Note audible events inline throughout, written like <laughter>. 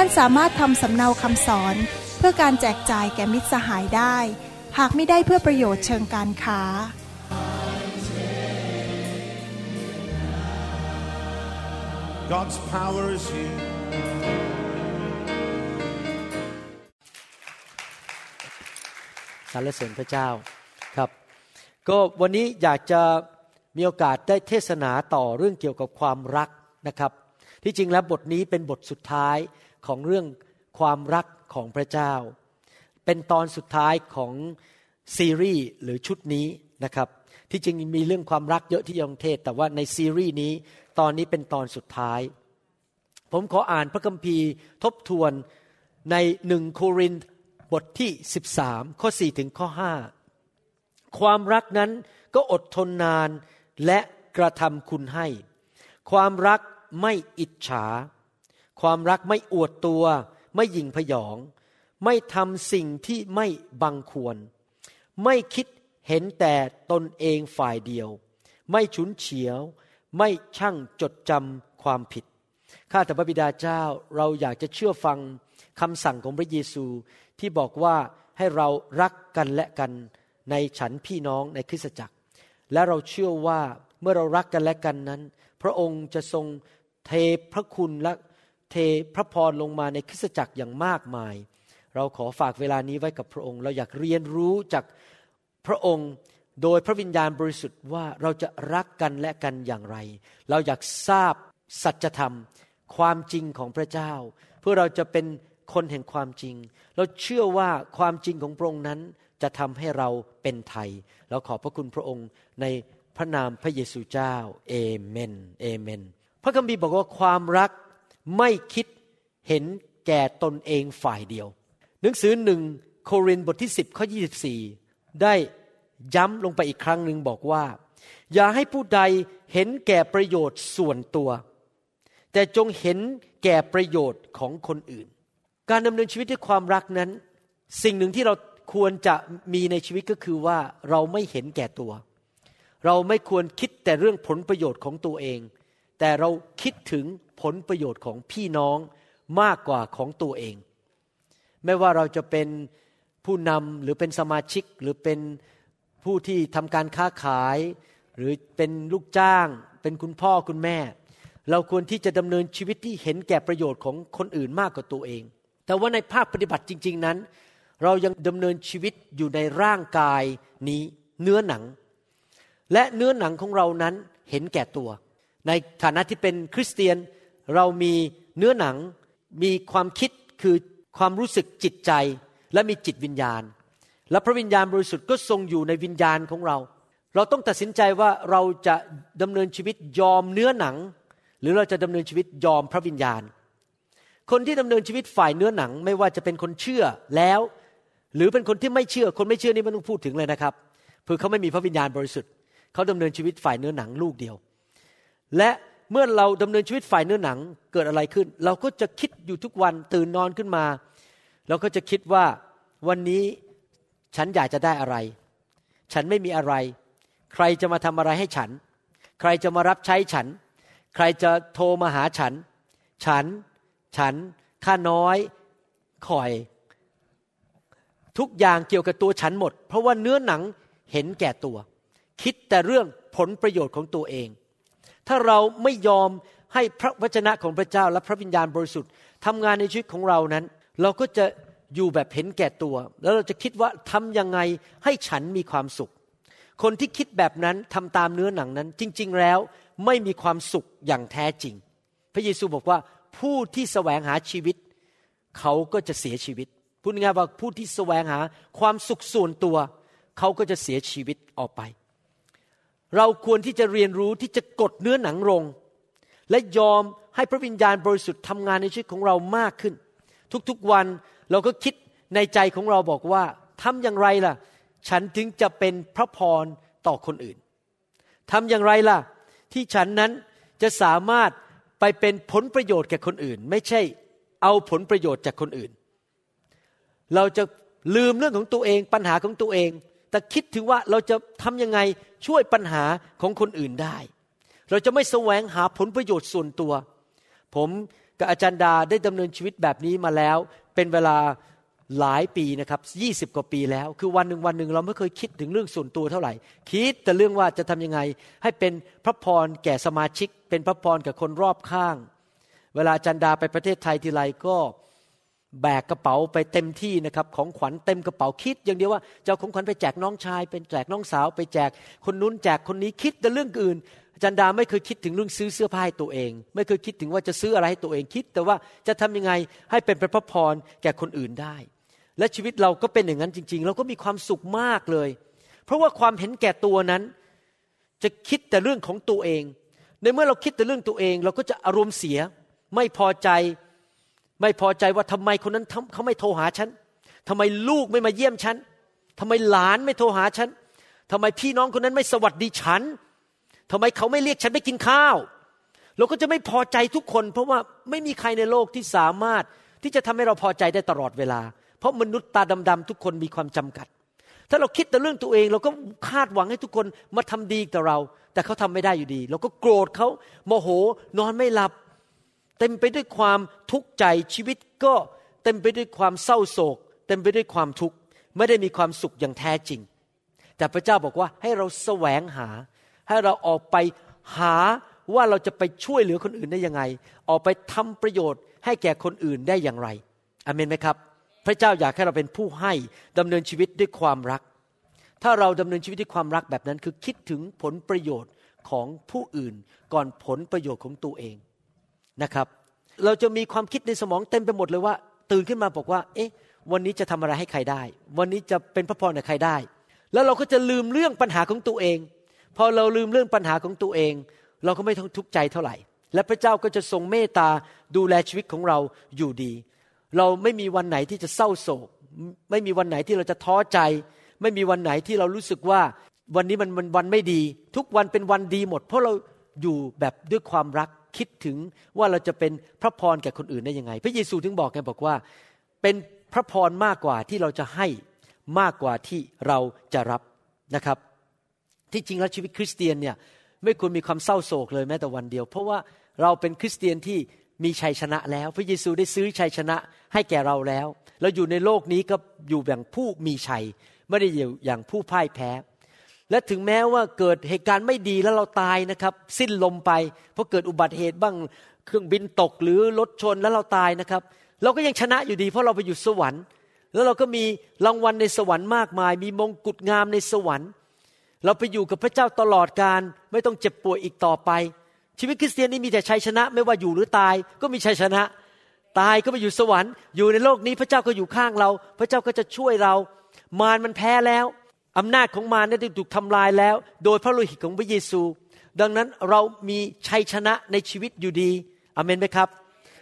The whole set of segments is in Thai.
ท่านสามารถทำสำเนาคำสอน เพื่อการแจกจ่ายแก่มิตรสหายได้ หากไม่ได้เพื่อประโยชน์เชิงการค้า God's power is here. สรรเสริญพระเจ้าครับ ก็วันนี้อยากจะมีโอกาสได้เทศนาต่อเรื่องเกี่ยวกับความรักนะครับ ที่จริงแล้วบทนี้เป็นบทสุดท้าย ของเรื่องความรักของพระเจ้า เป็นตอนสุดท้ายของซีรีส์หรือชุดนี้นะครับที่จริงมีเรื่องความรักเยอะที่ยองเทศ แต่ว่าในซีรีส์นี้ตอนนี้เป็นตอนสุดท้าย ผมขออ่านพระคัมภีร์ทบทวนในหนึ่งโครินธ์บทที่ 13 ข้อ 4 ถึงข้อ 5 ความรักนั้นก็อดทนนานและกระทำคุณให้ ความรักไม่อิจฉา ความรักไม่อวดตัว ไม่หยิ่งพยอง ไม่ทำสิ่งที่ไม่บังควร ไม่คิดเห็นแต่ตนเองฝ่ายเดียว ไม่ฉุนเฉียว ไม่ช่างจดจำความผิด ข้าแต่พระบิดาเจ้าเราอยากจะเชื่อฟังคำสั่งของพระเยซูที่บอกว่าให้เรารักกันและกันในฉันพี่น้องในคริสตจักร และเราเชื่อว่าเมื่อเรารักกันและกันนั้น พระองค์จะทรงเทพระคุณและ เทพระพรลงมาในคริสตจักรอย่างมากมาย เราขอฝากเวลานี้ไว้กับพระองค์ เราอยากเรียนรู้จากพระองค์โดยพระวิญญาณบริสุทธิ์ว่าเราจะรักกันและกันอย่างไร เราอยากทราบสัจธรรม ความจริงของพระเจ้า เพื่อเราจะเป็นคนแห่งความจริง เราเชื่อว่าความจริงของพระองค์นั้นจะทำให้เราเป็นไทย เราขอบพระคุณพระองค์ในพระนามพระเยซูเจ้า เอเมน เอเมน พระคัมภีร์บอกว่าความรัก ไม่คิดเห็นแก่ตนเองฝ่ายเดียว หนังสือหนึ่งโครินบทที่ 10ข้อ24 ได้ย้ำลงไปอีกครั้งหนึ่งบอกว่า อย่าให้ผู้ใดเห็นแก่ประโยชน์ส่วนตัว แต่จงเห็นแก่ประโยชน์ของคนอื่น การดำเนินชีวิตด้วยความรักนั้น สิ่งหนึ่งที่เราควรจะมีในชีวิตก็คือว่าเราไม่เห็นแก่ตัว เราไม่ควรคิดแต่เรื่องผลประโยชน์ของตัวเอง แต่เราคิดถึง ผลประโยชน์ของพี่น้องมากกว่าของตัวเอง ไม่ว่าเราจะเป็นผู้นำหรือเป็นสมาชิกหรือเป็นผู้ที่ทำการค้าขาย หรือเป็นลูกจ้าง เป็นคุณพ่อคุณแม่ เราควรที่จะดำเนินชีวิตที่เห็นแก่ประโยชน์ของคนอื่นมากกว่าตัวเอง แต่ว่าในภาคปฏิบัติจริง ๆนั้น เรายังดำเนินชีวิตอยู่ในร่างกายนี้เนื้อหนัง และเนื้อหนังของเรานั้นเห็นแก่ตัว ในฐานะที่เป็นคริสเตียน เรามีเนื้อหนังมีความคิดคือความรู้สึกจิตใจและมีจิตวิญญาณ และพระวิญญาณบริสุทธิ์ก็ทรงอยู่ในวิญญาณของเรา เราต้องตัดสินใจว่าเราจะดำเนินชีวิตยอมเนื้อหนัง หรือเราจะดำเนินชีวิตยอมพระวิญญาณ คนที่ดำเนินชีวิตฝ่ายเนื้อหนังไม่ว่าจะเป็นคนเชื่อแล้ว หรือเป็นคนที่ไม่เชื่อคนไม่เชื่อนี่ไม่ต้องพูดถึงเลยนะครับเพื่อเขาไม่มีพระวิญญาณบริสุทธิ์เขาดำเนินชีวิตฝ่ายเนื้อหนังลูกเดียว และ เมื่อเราดำเนินชีวิตฝ่ายเนื้อหนังเกิดอะไรขึ้น เราก็จะคิดอยู่ทุกวันตื่นนอนขึ้นมา เราก็จะคิดว่าวันนี้ฉันอยากจะได้อะไร ฉันไม่มีอะไร ใครจะมาทำอะไรให้ฉัน ใครจะมารับใช้ฉัน ใครจะโทรมาหาฉัน ฉัน ฉัน ข้าน้อยคอย ทุกอย่างเกี่ยวกับตัวฉันหมด เพราะว่าเนื้อหนังเห็นแก่ตัว คิดแต่เรื่องผลประโยชน์ของตัวเอง ถ้าเราไม่ยอมให้พระวจนะของพระเจ้าและพระวิญญาณบริสุทธิ์ทำงานในชีวิตของเรานั้น เราก็จะอยู่แบบเห็นแก่ตัว แล้วเราจะคิดว่าทำยังไงให้ฉันมีความสุข คนที่คิดแบบนั้นทำตามเนื้อหนังนั้น จริง ๆ แล้วไม่มีความสุขอย่างแท้จริง พระเยซูบอกว่าผู้ที่แสวงหาชีวิต เขาก็จะเสียชีวิตพูดง่ายๆว่าผู้ที่แสวงหาความสุขส่วนตัว เขาก็จะเสียชีวิตออกไป เราควรที่จะเรียนรู้ที่จะกดเนื้อหนังลง และยอมให้พระวิญญาณบริสุทธิ์ทำงานในชีวิตของเรามากขึ้น ทุกๆวันเราก็คิดในใจของเราบอกว่าทำอย่างไรล่ะ ฉันถึงจะเป็นพระพรต่อคนอื่นทำอย่างไรล่ะ ที่ฉันนั้นจะสามารถไปเป็นผลประโยชน์แก่คนอื่น ไม่ใช่เอาผลประโยชน์จากคนอื่น เราจะลืมเรื่องของตัวเองปัญหาของตัวเอง แต่คิดถึงว่าเราจะทำยังไงช่วยปัญหาของคนอื่นได้ เราจะไม่แสวงหาผลประโยชน์ส่วนตัว ผมกับอาจารย์ดาได้ดำเนินชีวิตแบบนี้มาแล้ว เป็นเวลาหลายปีนะครับยี่สิบกว่าปีแล้ว คือวันหนึ่งวันหนึ่งเราไม่เคยคิดถึงเรื่องส่วนตัวเท่าไหร่ คิดแต่เรื่องว่าจะทำยังไง ให้เป็นพระพรแก่สมาชิก เป็นพระพรกับคนรอบข้าง เวลาจันดาไปประเทศไทยทีไรก็ แบกกระเป๋าไปเต็มที่นะครับของขวัญเต็มกระเป๋าคิด อย่างเดียวว่าจะของขวัญไปแจกน้องชาย เป็นแจกน้องสาว ไปแจกคนนู้นแจกคนนี้คิดแต่เรื่องอื่นจันดาไม่เคยคิดถึงเรื่องซื้อเสื้อผ้าให้ตัวเอง ไม่เคยคิดถึงว่าจะซื้ออะไรให้ตัวเองคิด แต่ว่าจะทำยังไงให้เป็นพระพรแก่คนอื่นได้ และชีวิตเราก็เป็นอย่างนั้นจริง ๆ เราก็มีความสุขมากเลย เพราะว่าความเห็นแก่ตัวนั้น จะคิดแต่เรื่องของตัวเอง ในเมื่อเราคิดแต่เรื่องตัวเอง เราก็จะอารมณ์เสีย ไม่พอใจ ไม่พอใจว่าทำไมคนนั้นเขาไม่โทรหาฉันทำไมลูกไม่มาเยี่ยมฉันทำไมหลานไม่โทรหาฉันทำไมพี่น้องคนนั้นไม่สวัสดีฉันทำไมเขาไม่เรียกฉันไปกินข้าว เราก็จะไม่พอใจทุกคน เพราะว่าไม่มีใครในโลกที่สามารถที่จะทำให้เราพอใจได้ตลอดเวลา เพราะมนุษย์ตาดำๆทุกคนมีความจำกัด ถ้าเราคิดแต่เรื่องตัวเอง เราก็คาดหวังให้ทุกคนมาทำดีต่อเรา แต่เขาทำไม่ได้อยู่ดี เราก็โกรธเขาโมโหนอนไม่หลับ เต็มไปด้วยความทุกข์ใจชีวิตก็เต็มไปด้วยความเศร้าโศก เต็มไปด้วยความทุกข์ไม่ได้มีความสุขอย่างแท้จริง แต่พระเจ้าบอกว่าให้เราแสวงหา ให้เราออกไปหาว่าเราจะไปช่วยเหลือคนอื่นได้ยังไง ออกไปทำประโยชน์ ให้แก่คนอื่นได้อย่างไรอเมนไหมครับ พระเจ้าอยากให้เราเป็นผู้ให้ดำเนินชีวิตด้วยความรัก ถ้าเราดำเนินชีวิตด้วยความรักแบบนั้น คือคิดถึงผลประโยชน์ของผู้อื่นก่อนผลประโยชน์ของตัวเอง นะครับ เราจะมีความคิดในสมองเต็มไปหมดเลยว่า ตื่นขึ้นมาบอกว่า เอ๊ะ วันนี้จะทำอะไรให้ใครได้ วันนี้จะเป็นพระพรกับใครได้ แล้วเราก็จะลืมเรื่องปัญหาของตัวเอง พอเราลืมเรื่องปัญหาของตัวเอง เราก็ไม่ต้องทุกข์ใจเท่าไหร่ และพระเจ้าก็จะทรงเมตตาดูแลชีวิตของเราอยู่ดี เราไม่มีวันไหนที่จะเศร้าโศก ไม่มีวันไหนที่เราจะท้อใจ ไม่มีวันไหนที่เรารู้สึกว่าวันนี้มันวันไม่ดี ทุกวันเป็นวันดีหมด เพราะเราอยู่แบบด้วยความรัก คิดถึงว่าเราจะเป็นพระพรแก่คนอื่นได้ยังไง พระเยซูถึงบอกไงบอกว่า เป็นพระพรมากกว่าที่เราจะให้มากกว่าที่เราจะรับนะครับ ที่จริงแล้วชีวิตคริสเตียนเนี่ยไม่ควรมีความเศร้าโศกเลยแม้แต่วันเดียว เพราะว่าเราเป็นคริสเตียนที่มีชัยชนะแล้ว พระเยซูได้ซื้อชัยชนะให้แก่เราแล้ว เราอยู่ในโลกนี้ก็อยู่อย่างผู้มีชัย ไม่ได้อยู่อย่างผู้พ่ายแพ้ และถึงแม้ว่าเกิดเหตุการณ์ไม่ดีแล้วเราตายนะครับ สิ้นลมไป เพราะเกิดอุบัติเหตุบ้างเครื่องบินตกหรือรถชนแล้วเราตายนะครับ เราก็ยังชนะอยู่ดี เพราะเราไปอยู่สวรรค์ แล้วเราก็มีรางวัลในสวรรค์มากมาย มีมงกุฎงามในสวรรค์ เราไปอยู่กับพระเจ้าตลอดการไม่ต้องเจ็บป่วยอีกต่อไป ชีวิตคริสเตียนนี่มีแต่ชัยชนะ ไม่ว่าอยู่หรือตายก็มีชัยชนะ ตายก็ไปอยู่สวรรค์ อยู่ในโลกนี้พระเจ้าก็อยู่ข้างเรา พระเจ้าก็จะช่วยเรา มารมันแพ้แล้ว อำนาจของมารได้ถูกทำลายแล้ว โดยพระโลหิตของพระเยซู ดังนั้นเรามีชัยชนะในชีวิตอยู่ดีอเมนไหมครับ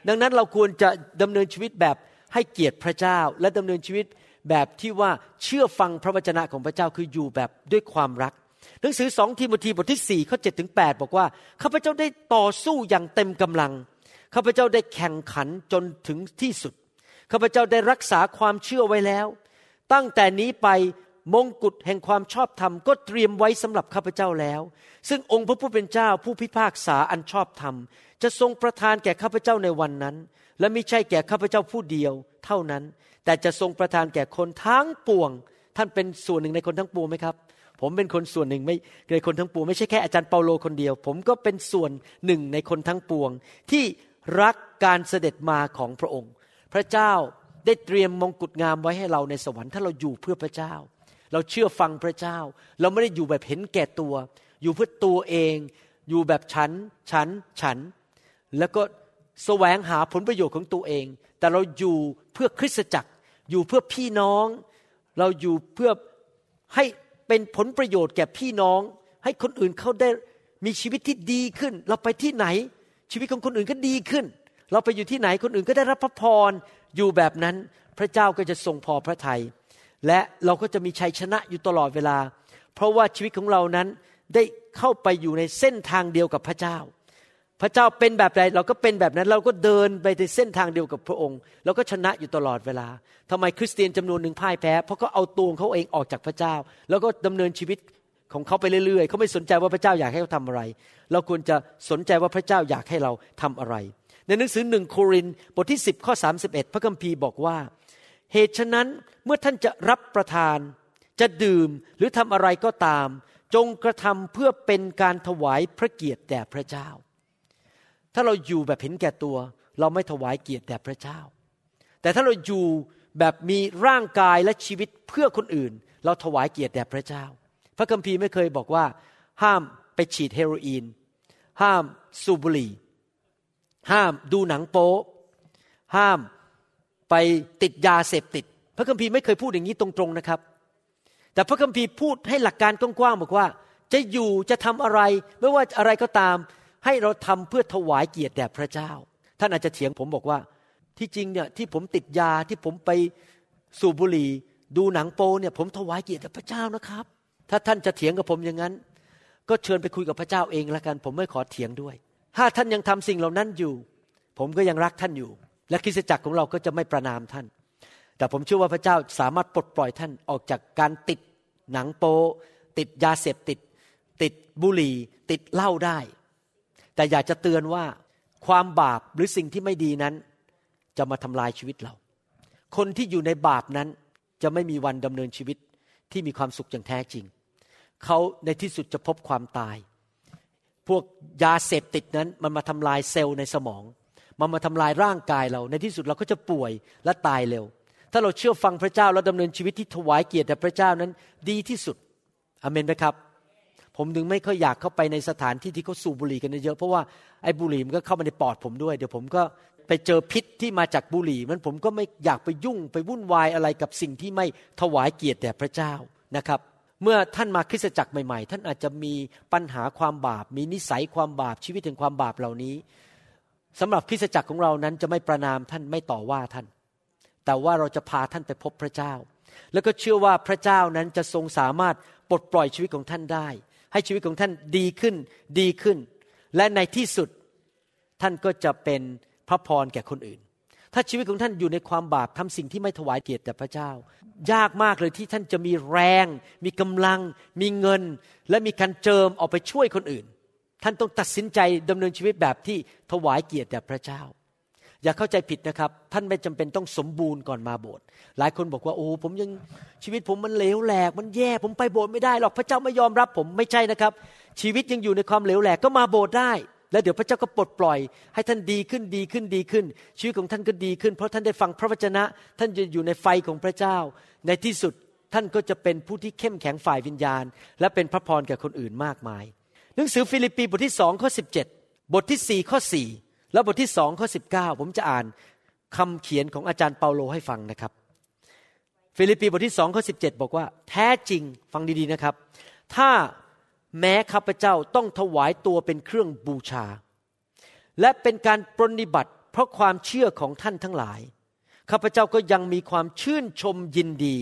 ดังนั้นเราควรจะดำเนินชีวิตแบบให้เกียรติพระเจ้า และดำเนินชีวิตแบบที่ว่าเชื่อฟังพระวจนะของพระเจ้าคืออยู่แบบด้วยความรัก หนังสือสองทีโมธีบทที่สี่ข้อเจ็ดถึงแปดบอกว่าข้าพเจ้าได้ต่อสู้อย่างเต็มกำลังข้าพเจ้าได้แข่งขันจนถึงที่สุดข้าพเจ้าได้รักษาความเชื่อไว้แล้ว ตั้งแต่นี้ไป มงกุฎแห่งความชอบธรรมก็เตรียมไว้สำหรับข้าพเจ้าแล้ว ซึ่งองค์พระผู้เป็นเจ้าผู้พิพากษาอันชอบธรรม จะทรงประทานแก่ข้าพเจ้าในวันนั้น และไม่ใช่แก่ข้าพเจ้าผู้เดียวเท่านั้น แต่จะทรงประทานแก่คนทั้งปวง ท่านเป็นส่วนหนึ่งในคนทั้งปวงไหมครับ ผมเป็นคนส่วนหนึ่งไม่ในคนทั้งปวงไม่ใช่แค่อาจารย์เปาโลคนเดียว ผมก็เป็นส่วนหนึ่งในคนทั้งปวง ที่รักการเสด็จมาของพระองค์ พระเจ้าได้เตรียมมงกุฎงามไว้ให้เราในสวรรค์ถ้าเราอยู่เพื่อพระเจ้า เราเชื่อฟังพระเจ้า เราไม่ได้อยู่แบบเห็นแก่ตัว อยู่เพื่อตัวเอง อยู่แบบฉัน ฉัน ฉัน แล้วก็แสวงหาผลประโยชน์ของตัวเอง แต่เราอยู่เพื่อคริสตจักร อยู่เพื่อพี่น้อง เราอยู่เพื่อให้เป็นผลประโยชน์แก่พี่น้อง ให้คนอื่นเขาได้มีชีวิตที่ดีขึ้น เราไปที่ไหน ชีวิตของคนอื่นก็ดีขึ้น เราไปอยู่ที่ไหนคนอื่นก็ได้รับพระพร อยู่แบบนั้นพระเจ้าก็จะทรงพอพระทยัย และเราก็จะมีชัยชนะอยู่ตลอดเวลา เพราะว่าชีวิตของเรานั้นได้เข้าไปอยู่ในเส้นทางเดียวกับพระเจ้า พระเจ้าเป็นแบบใดเราก็เป็นแบบนั้นเราก็เดินไปในเส้นทางเดียวกับพระองค์เราก็ชนะอยู่ตลอดเวลาทำไมคริสเตียนจำนวนหนึ่งพ่ายแพ้ เพราะเขาเอาตัวเขาเองออกจากพระเจ้า แล้วก็ดำเนินชีวิตของเขาไปเรื่อยๆ เขาไม่สนใจว่าพระเจ้าอยากให้เขาทำอะไร เราควรจะสนใจว่าพระเจ้าอยากให้เราทำอะไร ในหนังสือหนึ่งโครินบทที่ 10 ข้อ 31 พระคัมภีร์บอกว่า เหตุฉะนั้นเมื่อท่านจะรับประทาน จะดื่มหรือทำอะไรก็ตาม จงกระทำเพื่อเป็นการถวายพระเกียรติแด่พระเจ้า ถ้าเราอยู่แบบเห็นแก่ตัว เราไม่ถวายเกียรติแด่พระเจ้า แต่ถ้าเราอยู่แบบมีร่างกายและชีวิตเพื่อคนอื่น เราถวายเกียรติแด่พระเจ้า พระคัมภีร์ไม่เคยบอกว่า ห้ามไปฉีดเฮโรอีน ห้ามสูบบุหรี่ ห้ามดูหนังโป๊ห้าม ไปติดยาเสพติด พระคัมภีร์ไม่เคยพูดอย่างนี้ตรงๆนะครับ แต่พระคัมภีร์พูดให้หลักการกว้างๆบอกว่า จะอยู่จะทำอะไรไม่ว่าอะไรก็ตาม ให้เราทำเพื่อถวายเกียรติแด่พระเจ้า ท่านอาจจะเถียงผมบอกว่า ที่จริงเนี่ยที่ผมติดยาที่ผมไปสูบบุหรี่ดูหนังโปเนี่ยผมถวายเกียรติแด่พระเจ้านะครับ ถ้าท่านจะเถียงกับผมอย่างนั้น ก็เชิญไปคุยกับพระเจ้าเองละกัน ผมไม่ขอเถียงด้วย ถ้าท่านยังทำสิ่งเหล่านั้นอยู่ ผมก็ยังรักท่านอยู่ และคริสตจักรของเราก็จะไม่ประนามท่าน แต่ผมเชื่อว่าพระเจ้าสามารถปลดปล่อยท่านออกจากการติดหนังโป ติดยาเสพติด ติดบุหรี่ ติดเหล้าได้ แต่อยากจะเตือนว่าความบาปหรือสิ่งที่ไม่ดีนั้น จะมาทำลายชีวิตเรา คนที่อยู่ในบาปนั้นจะไม่มีวันดำเนินชีวิตที่มีความสุขอย่างแท้จริง เขาในที่สุดจะพบความตาย พวกยาเสพติดนั้นมันมาทำลายเซลล์ในสมอง มันมาทำลายร่างกายเรา ในที่สุดเราก็จะป่วยและตายเร็ว ถ้าเราเชื่อฟังพระเจ้าแล้วดำเนินชีวิตที่ถวายเกียรติแด่พระเจ้านั้นดีที่สุดอเมนไหมครับ ผมถึงไม่ค่อยอยากเข้าไปในสถานที่ที่เขาสูบบุหรี่กันเยอะเพราะว่าไอ้บุหรี่มันก็เข้ามาในปอดผมด้วย เดี๋ยวผมก็ไปเจอพิษที่มาจากบุหรี่มันผมก็ไม่อยากไปยุ่งไปวุ่นวายอะไรกับสิ่งที่ไม่ถวายเกียรติแด่พระเจ้านะครับเมื่อท่านมาคริสตจักรใหม่ๆ ท่านอาจจะมีปัญหาความบาป มีนิสัยความบาปชีวิตแห่งความบาปเหล่านี้ สำหรับคริสตจักรของเรานั้นจะไม่ประนามท่านไม่ต่อว่าท่าน แต่ว่าเราจะพาท่านไปพบพระเจ้า แล้วก็เชื่อว่าพระเจ้านั้นจะทรงสามารถปลดปล่อยชีวิตของท่านได้ ให้ชีวิตของท่านดีขึ้นดีขึ้น และในที่สุดท่านก็จะเป็นพระพรแก่คนอื่น ถ้าชีวิตของท่านอยู่ในความบาปทำสิ่งที่ไม่ถวายเกียรติแด่พระเจ้า ยากมากเลยที่ท่านจะมีแรง มีกำลัง มีเงิน และมีการเจิมออกไปช่วยคนอื่น ท่านต้องตัดสินใจดำเนินชีวิตแบบที่ถวายเกียรติแด่พระเจ้า อย่าเข้าใจผิดนะครับ ท่านไม่จำเป็นต้องสมบูรณ์ก่อนมาโบสถ์หลายคนบอกว่าโอ้ผมยังชีวิตผมมันเลวแหลก มันแย่ผมไปโบสถ์ไม่ได้หรอกพระเจ้าไม่ยอมรับผมไม่ใช่นะครับ ชีวิตยังอยู่ในความเลวแหลกก็มาโบสถ์ได้ แล้วเดี๋ยวพระเจ้าก็ปลดปล่อย ให้ท่านดีขึ้นดีขึ้นดีขึ้น ชีวิตของท่านก็ดีขึ้น เพราะท่านได้ฟังพระวจนะ ท่านจะอยู่ในไฟของพระเจ้า ในที่สุดท่านก็จะเป็นผู้ที่เข้มแข็งฝ่ายวิญญาณ และเป็นพระพรแก่คนอื่นมากมาย หนังสือฟิลิปปีบทที่สองข้อสิบเจ็ดบทที่สี่ข้อสี่แล้วบทที่สองข้อสิบเก้าผมจะอ่านคำเขียนของอาจารย์เปาโลให้ฟังนะครับ ฟิลิปปีบทที่สองข้อสิบเจ็ดบอกว่า แท้จริงฟังดีๆนะครับ ถ้าแม้ข้าพเจ้าต้องถวายตัวเป็นเครื่องบูชา และเป็นการปรนิบัติ เพราะความเชื่อของท่านทั้งหลายข้าพเจ้าก็ยังมีความชื่นชมยินดี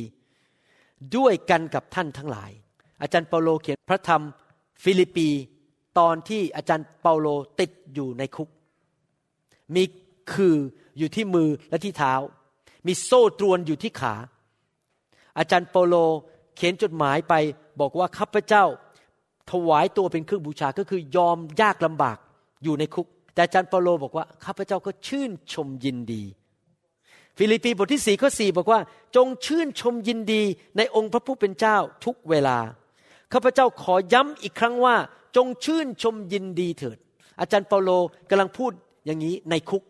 ด้วยกันกับท่านทั้งหลาย อาจารย์เปาโลเขียนพระธรรม ฟิลิปปีตอนที่อาจารย์เปาโลติดอยู่ในคุก มีคืออยู่ที่มือและที่เท้า มีโซ่ตรวนอยู่ที่ขา อาจารย์เปาโลเขียนจดหมายไปบอกว่าข้าพเจ้าถวายตัวเป็นเครื่องบูชาก็คือยอมยากลำบากอยู่ในคุก แต่อาจารย์เปาโลบอกว่าข้าพเจ้าก็ชื่นชมยินดี ฟิลิปปีบทที่สี่ข้อสี่บอกว่า จงชื่นชมยินดีในองค์พระผู้เป็นเจ้าทุกเวลา ข้าพเจ้าขอย้ำอีกครั้งว่า จงชื่นชมยินดีเถิด อาจารย์เปาโลกำลังพูดอย่างนี้ในคุก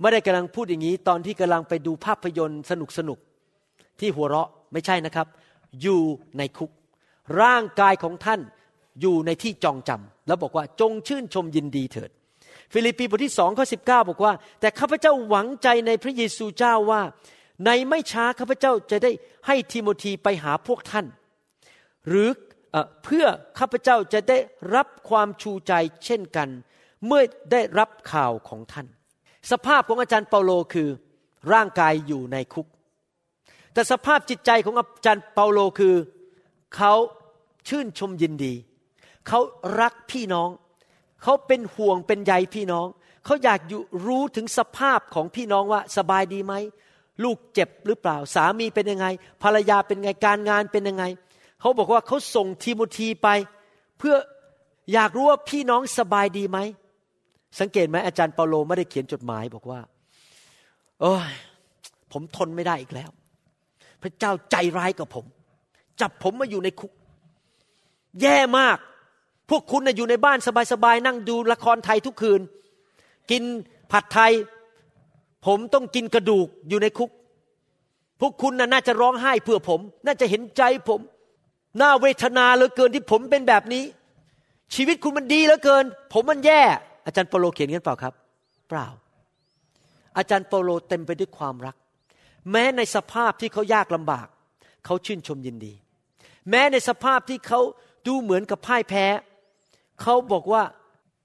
ไม่ได้กำลังพูดอย่างนี้ ตอนที่กำลังไปดูภาพยนตร์สนุกสนุกที่หัวเราะไม่ใช่นะครับ อยู่ในคุก ร่างกายของท่านอยู่ในที่จองจำแล้วบอกว่าจงชื่นชมยินดีเถิด ฟิลิปปีบทที่สองข้อสิบอกว่า แต่ข้าพเจ้าหวังใจในพระเยซูเจ้าว่า ในไม่ช้าข้าพเจ้าจะได้ให้ทิโมธีไปหาพวกท่าน หรือ เพื่อข้าพเจ้าจะได้รับความชูใจเช่นกัน เมื่อได้รับข่าวของท่าน สภาพของอาจารย์เปาโลคือร่างกายอยู่ในคุก แต่สภาพจิตใจของอาจารย์เปาโลคือเขาชื่นชมยินดี เขารักพี่น้อง เขาเป็นห่วงเป็นใยพี่น้อง เขาอยากอยู่รู้ถึงสภาพของพี่น้องว่าสบายดีไหม ลูกเจ็บหรือเปล่า สามีเป็นยังไง ภรรยาเป็นไง การงานเป็นยังไง เขาบอกว่าเขาส่งทิโมธีไป เพื่ออยากรู้ว่าพี่น้องสบายดีไหม สังเกตไหมอาจารย์เปาโลไม่ได้เขียนจดหมายบอกว่าโอ้ยผมทนไม่ได้อีกแล้ว พระเจ้าใจร้ายกับผม จับผมมาอยู่ในคุก แย่มาก พวกคุณนะอยู่ในบ้านสบายๆนั่งดูละครไทยทุกคืน กินผัดไทย ผมต้องกินกระดูกอยู่ในคุก พวกคุณนะน่าจะร้องไห้เพื่อผม น่าจะเห็นใจผม น่าเวทนาเหลือเกินที่ผมเป็นแบบนี้ ชีวิตคุณมันดีเหลือเกิน ผมมันแย่ อาจารย์เปโลเขียนกันเปล่าครับ เปล่า อาจารย์เปโลเต็มไปด้วยความรัก แม้ในสภาพที่เขายากลำบาก เขาชื่นชมยินดี แม้ในสภาพที่เขาดูเหมือนกับพ่ายแพ้ เขาบอกว่า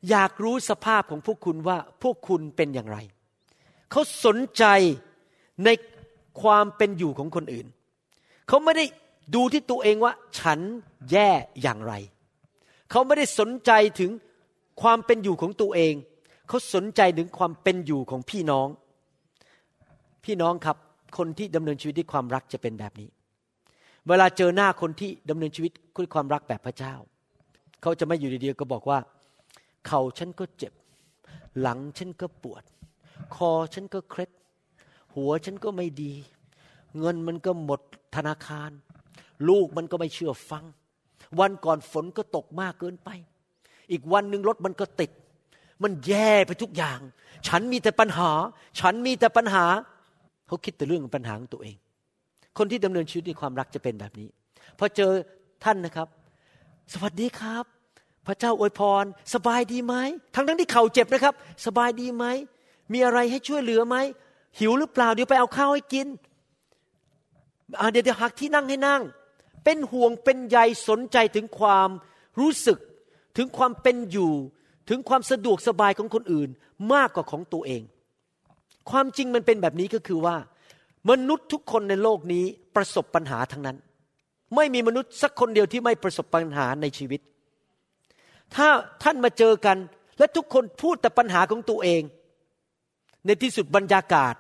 อยากรู้สภาพของพวกคุณว่าพวกคุณเป็นอย่างไร เขาสนใจในความเป็นอยู่ของคนอื่น เขาไม่ได้ ดูที่ตัวเองว่าฉันแย่อย่างไร เขาไม่ได้สนใจถึงความเป็นอยู่ของตัวเอง เขาสนใจถึงความเป็นอยู่ของพี่น้อง พี่น้องครับ คนที่ดำเนินชีวิตด้วยความรักจะเป็นแบบนี้ เวลาเจอหน้าคนที่ดำเนินชีวิตด้วยความรักแบบพระเจ้า เขาจะไม่อยู่ดีๆก็บอกว่า เข่าฉันก็เจ็บ หลังฉันก็ปวด คอฉันก็เคล็ด หัวฉันก็ไม่ดี เงินมันก็หมดธนาคาร ลูกมันก็ไม่เชื่อฟัง วันก่อนฝนก็ตกมากเกินไป อีกวันหนึ่งรถมันก็ติด มันแย่ไปทุกอย่าง ฉันมีแต่ปัญหา ฉันมีแต่ปัญหา เขาคิดแต่เรื่องปัญหาของตัวเอง คนที่ดำเนินชีวิตในความรักจะเป็นแบบนี้ พอเจอท่านนะครับ สวัสดีครับ พระเจ้าอวยพร สบายดีไหมทั้งทั้งที่เข่าเจ็บนะครับ สบายดีไหมมีอะไรให้ช่วยเหลือไหมหิวหรือเปล่าเดี๋ยวไปเอาข้าวให้กินเดี๋ยวเดี๋ยวหักที่นั่งให้นั่ง เป็นห่วงเป็นใยสนใจถึงความรู้สึก ถึงความเป็นอยู่ ถึงความสะดวกสบายของคนอื่นมากกว่าของตัวเอง ความจริงมันเป็นแบบนี้ก็คือว่า มนุษย์ทุกคนในโลกนี้ประสบปัญหาทั้งนั้น ไม่มีมนุษย์สักคนเดียวที่ไม่ประสบปัญหาในชีวิต ถ้าท่านมาเจอกัน และทุกคนพูดแต่ปัญหาของตัวเอง ในที่สุดบรรยากาศ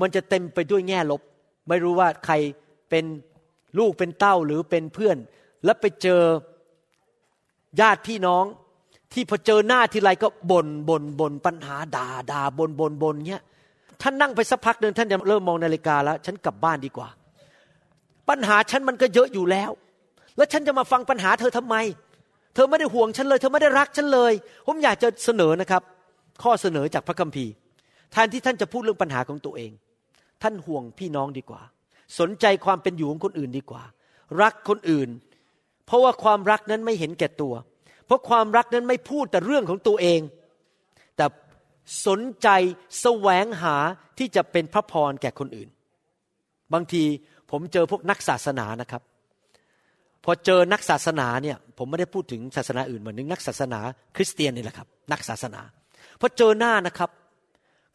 มันจะเต็มไปด้วยแง่ลบ ไม่รู้ว่าใครเป็น ลูกเป็นเต้าหรือเป็นเพื่อน แล้วไปเจอญาติพี่น้อง ที่พอเจอหน้าทีไรก็บน่นบน่นบ่นปัญหาด่าด่าบนบนบนเงี้ยท่านนั่งไปสักพักหนึ่งท่านจะเริ่มมองนาฬิกาแล้ว ฉันกลับบ้านดีกว่า ปัญหาฉันมันก็เยอะอยู่แล้ว แล้วฉันจะมาฟังปัญหาเธอทำไม เธอไม่ได้ห่วงฉันเลย เธอไม่ได้รักฉันเลย ผมอยากจะเสนอนะครับ ข้อเสนอจากพระคัมภีร์แทนที่ท่านจะพูดเรื่องปัญหาของตัวเอง ท่านห่วงพี่น้องดีกว่า สนใจความเป็นอยู่ของคนอื่นดีกว่า รักคนอื่น เพราะว่าความรักนั้นไม่เห็นแก่ตัว เพราะความรักนั้นไม่พูดแต่เรื่องของตัวเอง แต่สนใจแสวงหาที่จะเป็นพระพรแก่คนอื่น บางทีผมเจอพวกนักศาสนานะครับ พอเจอนักศาสนาเนี่ยผมไม่ได้พูดถึงศาสนาอื่นเหมือนนึงนักศาสนา คริสเตียนนี่แหละครับ นักศาสนาพอเจอหน้านะครับ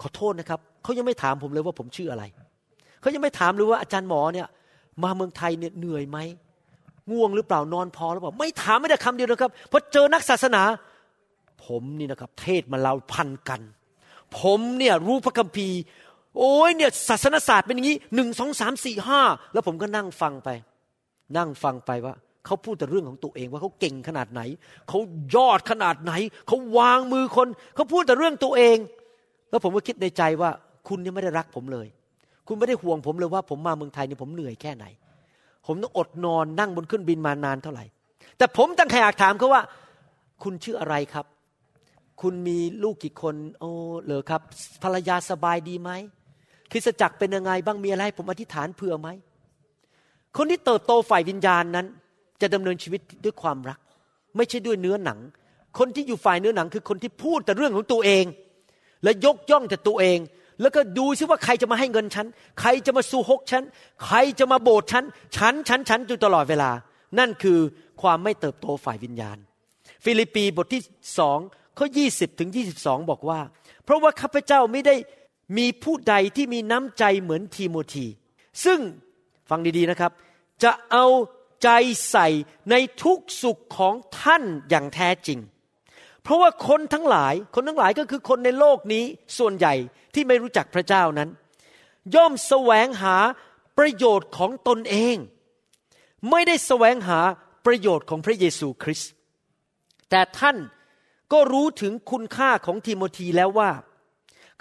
ขอโทษนะครับเขายังไม่ถามผมเลยว่าผมชื่ออะไร เขายังไม่ถามเลยว่าอาจารย์หมอเนี่ย มาเมืองไทยเนี่ยเหนื่อยไหมง่วงหรือเปล่านอนพอหรือเปล่าไม่ถามไม่ได้คำเดียวนะครับพอเจอนักศาสนา ผมนี่นะครับ เทศมาเราพันกัน ผมเนี่ยรู้พระคัมภีร์ โอ้ยเนี่ยศาสนศาสตร์เป็นอย่างนี้หนึ่งสองสามสี่ห้าแล้วผมก็นั่งฟังไป นั่งฟังไปว่าเขาพูดแต่เรื่องของตัวเองว่าเขาเก่งขนาดไหนเขายอดขนาดไหนเขาวางมือคนเขาพูดแต่เรื่องตัวเอง แล้วผมก็คิดในใจว่าคุณนี่ไม่ได้รักผมเลย คุณไม่ได้ห่วงผมเลยว่าผมมาเมืองไทยนี่ผมเหนื่อยแค่ไหน ผมต้องอดนอนนั่งบนเครื่องบินมานานเท่าไหร่ แต่ผมตั้งอยากถามเขาว่า คุณชื่ออะไรครับ คุณมีลูกกี่คน โอ้เหรอครับ ภรรยาสบายดีไหมคริสจักรเป็นยังไงบ้างมีอะไร ผมอธิษฐานเผื่อไหม คนที่เติบโตฝ่ายวิญญาณนั้น จะดำเนินชีวิตด้วยความรัก ไม่ใช่ด้วยเนื้อหนัง คนที่อยู่ฝ่ายเนื้อหนังคือคนที่พูดแต่เรื่องของตัวเอง และยกย่องแต่ตัวเอง แล้วก็ดูซิว่าใครจะมาให้เงินฉัน ใครจะมาสู่หกฉัน ใครจะมาโบสฉัน ฉัน ฉัน ฉันอยู่ตลอดเวลา นั่นคือความไม่เติบโตฝ่ายวิญญาณ ฟิลิปปีบทที่สองข้อ20ถึง22บอกว่า เพราะว่าข้าพเจ้าไม่ได้มีผู้ใดที่มีน้ำใจเหมือนทีโมธี ซึ่งฟังดีๆนะครับ จะเอาใจใส่ในทุกสุขของท่านอย่างแท้จริง เพราะว่าคนทั้งหลาย คนทั้งหลายก็คือคนในโลกนี้ส่วนใหญ่ที่ไม่รู้จักพระเจ้านั้น ย่อมแสวงหาประโยชน์ของตนเอง ไม่ได้แสวงหาประโยชน์ของพระเยซูคริสต์แต่ท่านก็รู้ถึงคุณค่าของทิโมธีแล้วว่า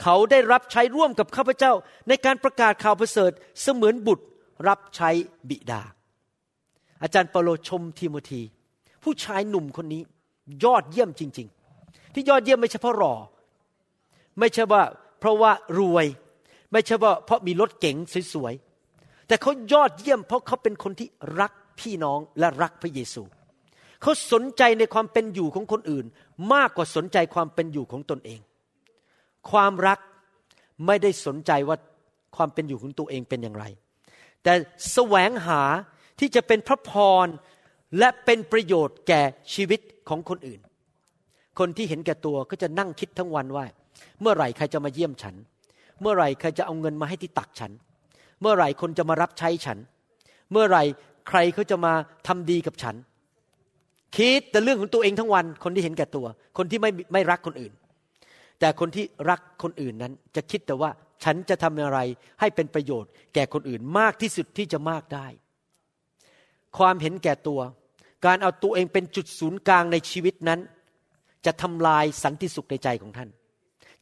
เขาได้รับใช้ร่วมกับข้าพเจ้า ในการประกาศข่าวประเสริฐเสมือนบุตรรับใช้บิดา อาจารย์เปโลชมทิโมธี ผู้ชายหนุ่มคนนี้ยอดเยี่ยมจริงๆ ที่ยอดเยี่ยมไม่ใช่เพราะรอ ไม่ใช่ว่าเพราะว่ารวย ไม่ใช่ว่าเพราะมีรถเก๋งสวยๆ แต่เขายอดเยี่ยมเพราะเขาเป็นคนที่รักพี่น้องและรักพระเยซู เขาสนใจในความเป็นอยู่ของคนอื่น มากกว่าสนใจความเป็นอยู่ของตนเอง ความรักไม่ได้สนใจว่าความเป็นอยู่ของตัวเองเป็นอย่างไร แต่แสวงหาที่จะเป็นพระพรและเป็นประโยชน์แก่ชีวิตของคนอื่น คนที่เห็นแก่ตัวก็จะนั่งคิดทั้งวันว่า เมื่อไหร่ใครจะมาเยี่ยมฉัน เมื่อไหร่ใครจะเอาเงินมาให้ที่ตักฉัน เมื่อไหร่คนจะมารับใช้ฉัน เมื่อไหร่ใครเขาจะมาทำดีกับฉัน คิดแต่เรื่องของตัวเองทั้งวัน คนที่เห็นแก่ตัว คนที่ไม่ไม่รักคนอื่น แต่คนที่รักคนอื่นนั้น จะคิดแต่ว่าฉันจะทำอะไรให้เป็นประโยชน์ แก่คนอื่นมากที่สุดที่จะมากได้ ความเห็นแก่ตัว การเอาตัวเองเป็นจุดศูนย์กลางในชีวิตนั้น จะทำลายสันติสุขในใจของท่าน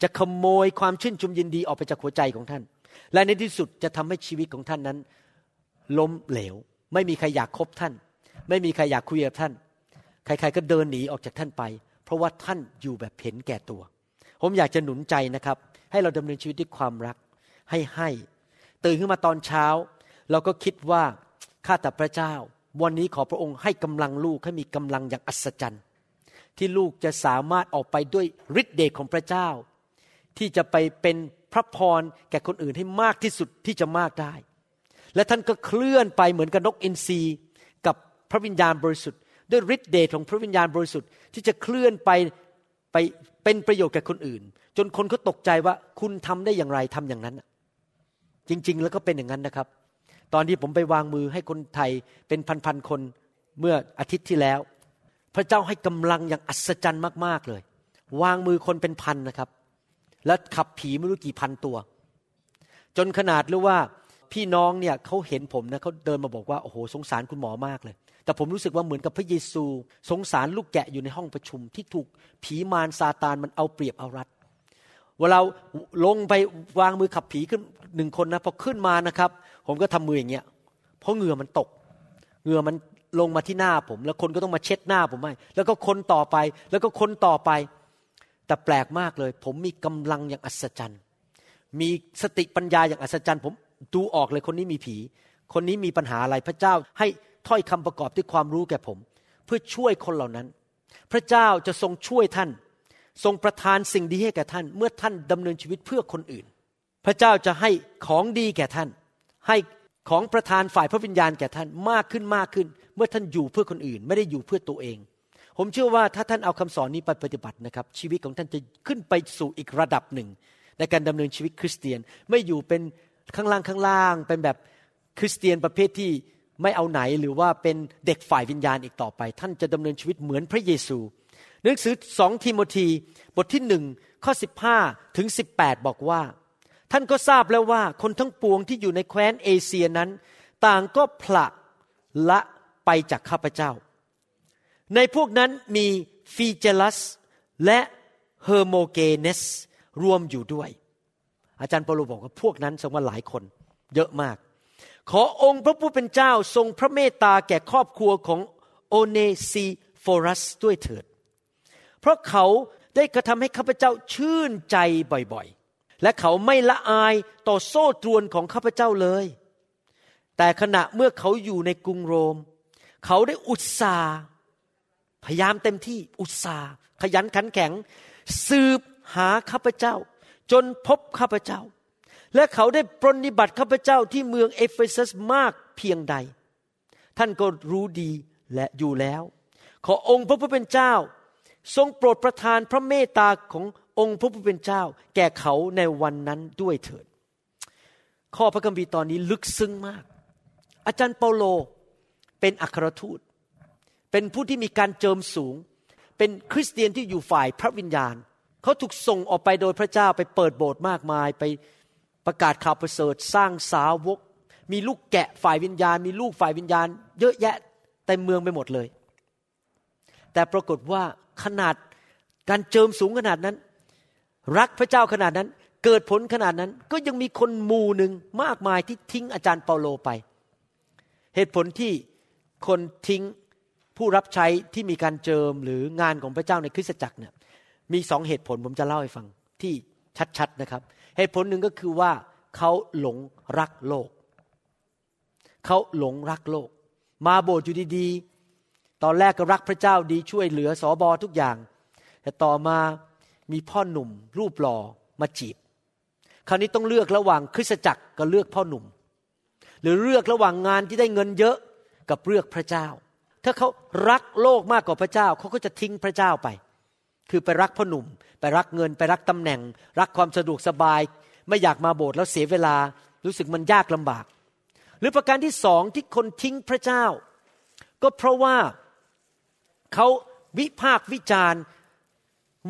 จะขโมยความชื่นชมยินดีออกไปจากหัวใจของท่าน และในที่สุดจะทำให้ชีวิตของท่านนั้น ล้มเหลว ไม่มีใครอยากคบท่าน ไม่มีใครอยากคุยกับท่าน ใครๆก็เดินหนีออกจากท่านไป เพราะว่าท่านอยู่แบบเห็นแก่ตัว ผมอยากจะหนุนใจนะครับ ให้เราดำเนินชีวิตด้วยความรัก ให้ให้ ตื่นขึ้นมาตอนเช้า เราก็คิดว่าข้าแต่พระเจ้า วันนี้ขอพระองค์ให้กำลังลูกให้มีกำลังอย่างอัศจรรย์ ที่ลูกจะสามารถออกไปด้วยฤทธิเดชของพระเจ้า ที่จะไปเป็นพระพรแก่คนอื่นให้มากที่สุดที่จะมากได้ และท่านก็เคลื่อนไปเหมือนกับนกอินทรีกับพระวิญญาณบริสุทธิ์ด้วยฤทธิเดชของพระวิญญาณบริสุทธิ์ที่จะเคลื่อนไปไปเป็นประโยชน์แก่คนอื่น จนคนเขาตกใจว่าคุณทำได้อย่างไรทำอย่างนั้น จริง ๆ แล้วก็เป็นอย่างนั้นนะครับ ตอนที่ผมไปวางมือให้คนไทยเป็นพันๆคนเมื่ออาทิตย์ที่แล้ว พระเจ้าให้กำลังอย่างอัศจรรย์มากๆเลย วางมือคนเป็นพันนะครับ แล้วขับผีไม่รู้กี่พันตัว จนขนาดรู้ว่าพี่น้องเนี่ยเขาเห็นผมนะเขาเดินมาบอกว่าโอ้โหสงสารคุณหมอมากเลย แต่ผมรู้สึกว่าเหมือนกับพระเยซู สงสารลูกแกะอยู่ในห้องประชุม ที่ถูกผีมารซาตานมันเอาเปรียบเอารัดเวลาลงไปวางมือขับผีขึ้นหนึ่งคนนะพอขึ้นมานะครับ ผมก็ทำมืออย่างเงี้ยเพราะเหงื่อมันตกเหงื่อมัน ลงมาที่หน้าผม แล้วคนก็ต้องมาเช็ดหน้าผมให้แล้วก็คนต่อไปแล้วก็คนต่อไป แต่แปลกมากเลย ผมมีกำลังอย่างอัศจรรย์ มีสติปัญญาอย่างอัศจรรย์ ผมดูออกเลยคนนี้มีผี คนนี้มีปัญหาอะไรพระเจ้าให้ถ้อยคำประกอบด้วยความรู้แก่ผม เพื่อช่วยคนเหล่านั้น พระเจ้าจะทรงช่วยท่าน ทรงประทานสิ่งดีให้แก่ท่าน เมื่อท่านดำเนินชีวิตเพื่อคนอื่น พระเจ้าจะให้ของดีแก่ท่าน ให้ของประทานฝ่ายพระวิญญาณแก่ท่านมากขึ้นมากขึ้น เมื่อท่านอยู่เพื่อคนอื่น ไม่ได้อยู่เพื่อตัวเอง ผมเชื่อว่าถ้าท่านเอาคำสอนนี้ไปปฏิบัตินะครับ ชีวิตของท่านจะขึ้นไปสู่อีกระดับหนึ่ง ในการดำเนินชีวิตคริสเตียนไม่อยู่เป็นข้างล่างข้างล่าง เป็นแบบคริสเตียนประเภทที่ไม่เอาไหนหรือว่าเป็นเด็กฝ่ายวิญญาณอีกต่อไป ท่านจะดำเนินชีวิตเหมือนพระเยซูหนังสือสองทิโมธีบทที่หนึ่งข้อ 15 ถึง 18 บอกว่า ท่านก็ทราบแล้วว่าคนทั้งปวงที่อยู่ในแคว้นเอเชียนั้น ต่างก็ผละละ ไปจากข้าพเจ้า ในพวกนั้นมีฟีเจลัสและเฮอร์โมเกเนสรวมอยู่ด้วย อาจารย์เปโลบอกว่าพวกนั้นสงว่าหลายคนเยอะมาก ขอองค์พระผู้เป็นเจ้าทรงพระเมตตาแก่ครอบครัวของโอเนซีโฟรัสด้วยเถิด เพราะเขาได้กระทำให้ข้าพเจ้าชื่นใจบ่อยๆ และเขาไม่ละอายต่อโซ่ตรวนของข้าพเจ้าเลย แต่ขณะเมื่อเขาอยู่ในกรุงโรม เขาได้อุตสาห์พยายามเต็มที่อุตสาห์ขยันขันแข็ง สืบหาข้าพเจ้า จนพบข้าพเจ้า และเขาได้ปรนิบัติข้าพเจ้าที่เมืองเอเฟซัสมากเพียงใด ท่านก็รู้ดีและอยู่แล้ว ขอองค์พระผู้เป็นเจ้า ทรงโปรดประทานพระเมตตาขององค์พระผู้เป็นเจ้า แก่เขาในวันนั้นด้วยเถิด ข้อพระคัมภีร์ตอนนี้ลึกซึ้งมาก อาจารย์เปาโล เป็นอัครทูต เป็นผู้ที่มีการเจิมสูง เป็นคริสเตียนที่อยู่ฝ่ายพระวิญญาณ เขาถูกส่งออกไปโดยพระเจ้าไปเปิดโบสถ์มากมาย ไปประกาศข่าวประเสริฐสร้างสาวก มีลูกแกะฝ่ายวิญญาณ มีลูกฝ่ายวิญญาณ เยอะแยะเต็มเมืองไปหมดเลย แต่ปรากฏว่าขนาดการเจิมสูงขนาดนั้น รักพระเจ้าขนาดนั้นเกิดผลขนาดนั้นก็ยังมีคนหมู่หนึ่งมากมายที่ทิ้งอาจารย์เปาโลไป เหตุผลที่ คนทิ้งผู้รับใช้ที่มีการเจิมหรืองานของพระเจ้าในคริสตจักรเนี่ยมีสองเหตุผลผมจะเล่าให้ฟังที่ชัดๆนะครับ เหตุผลหนึ่งก็คือว่าเขาหลงรักโลก เขาหลงรักโลก มาโบสถ์อยู่ดีๆ ตอนแรกก็รักพระเจ้าดีช่วยเหลือสอบอทุกอย่าง แต่ต่อมามีพ่อหนุ่ม รูปหล่อมาจีบ คราวนี้ต้องเลือกระหว่างคริสตจักรกับเลือกพ่อหนุ่ม หรือเลือกระหว่างงานที่ได้เงินเยอะ กับเลือกพระเจ้า ถ้าเขารักโลกมากกว่าพระเจ้าเขาก็จะทิ้งพระเจ้าไป คือไปรักพ่อหนุ่ม ไปรักเงิน ไปรักตำแหน่ง รักความสะดวกสบาย ไม่อยากมาโบสถ์แล้วเสียเวลา รู้สึกมันยากลำบาก หรือประการที่สองที่คนทิ้งพระเจ้า ก็เพราะว่าเขาวิพากษ์วิจารณ์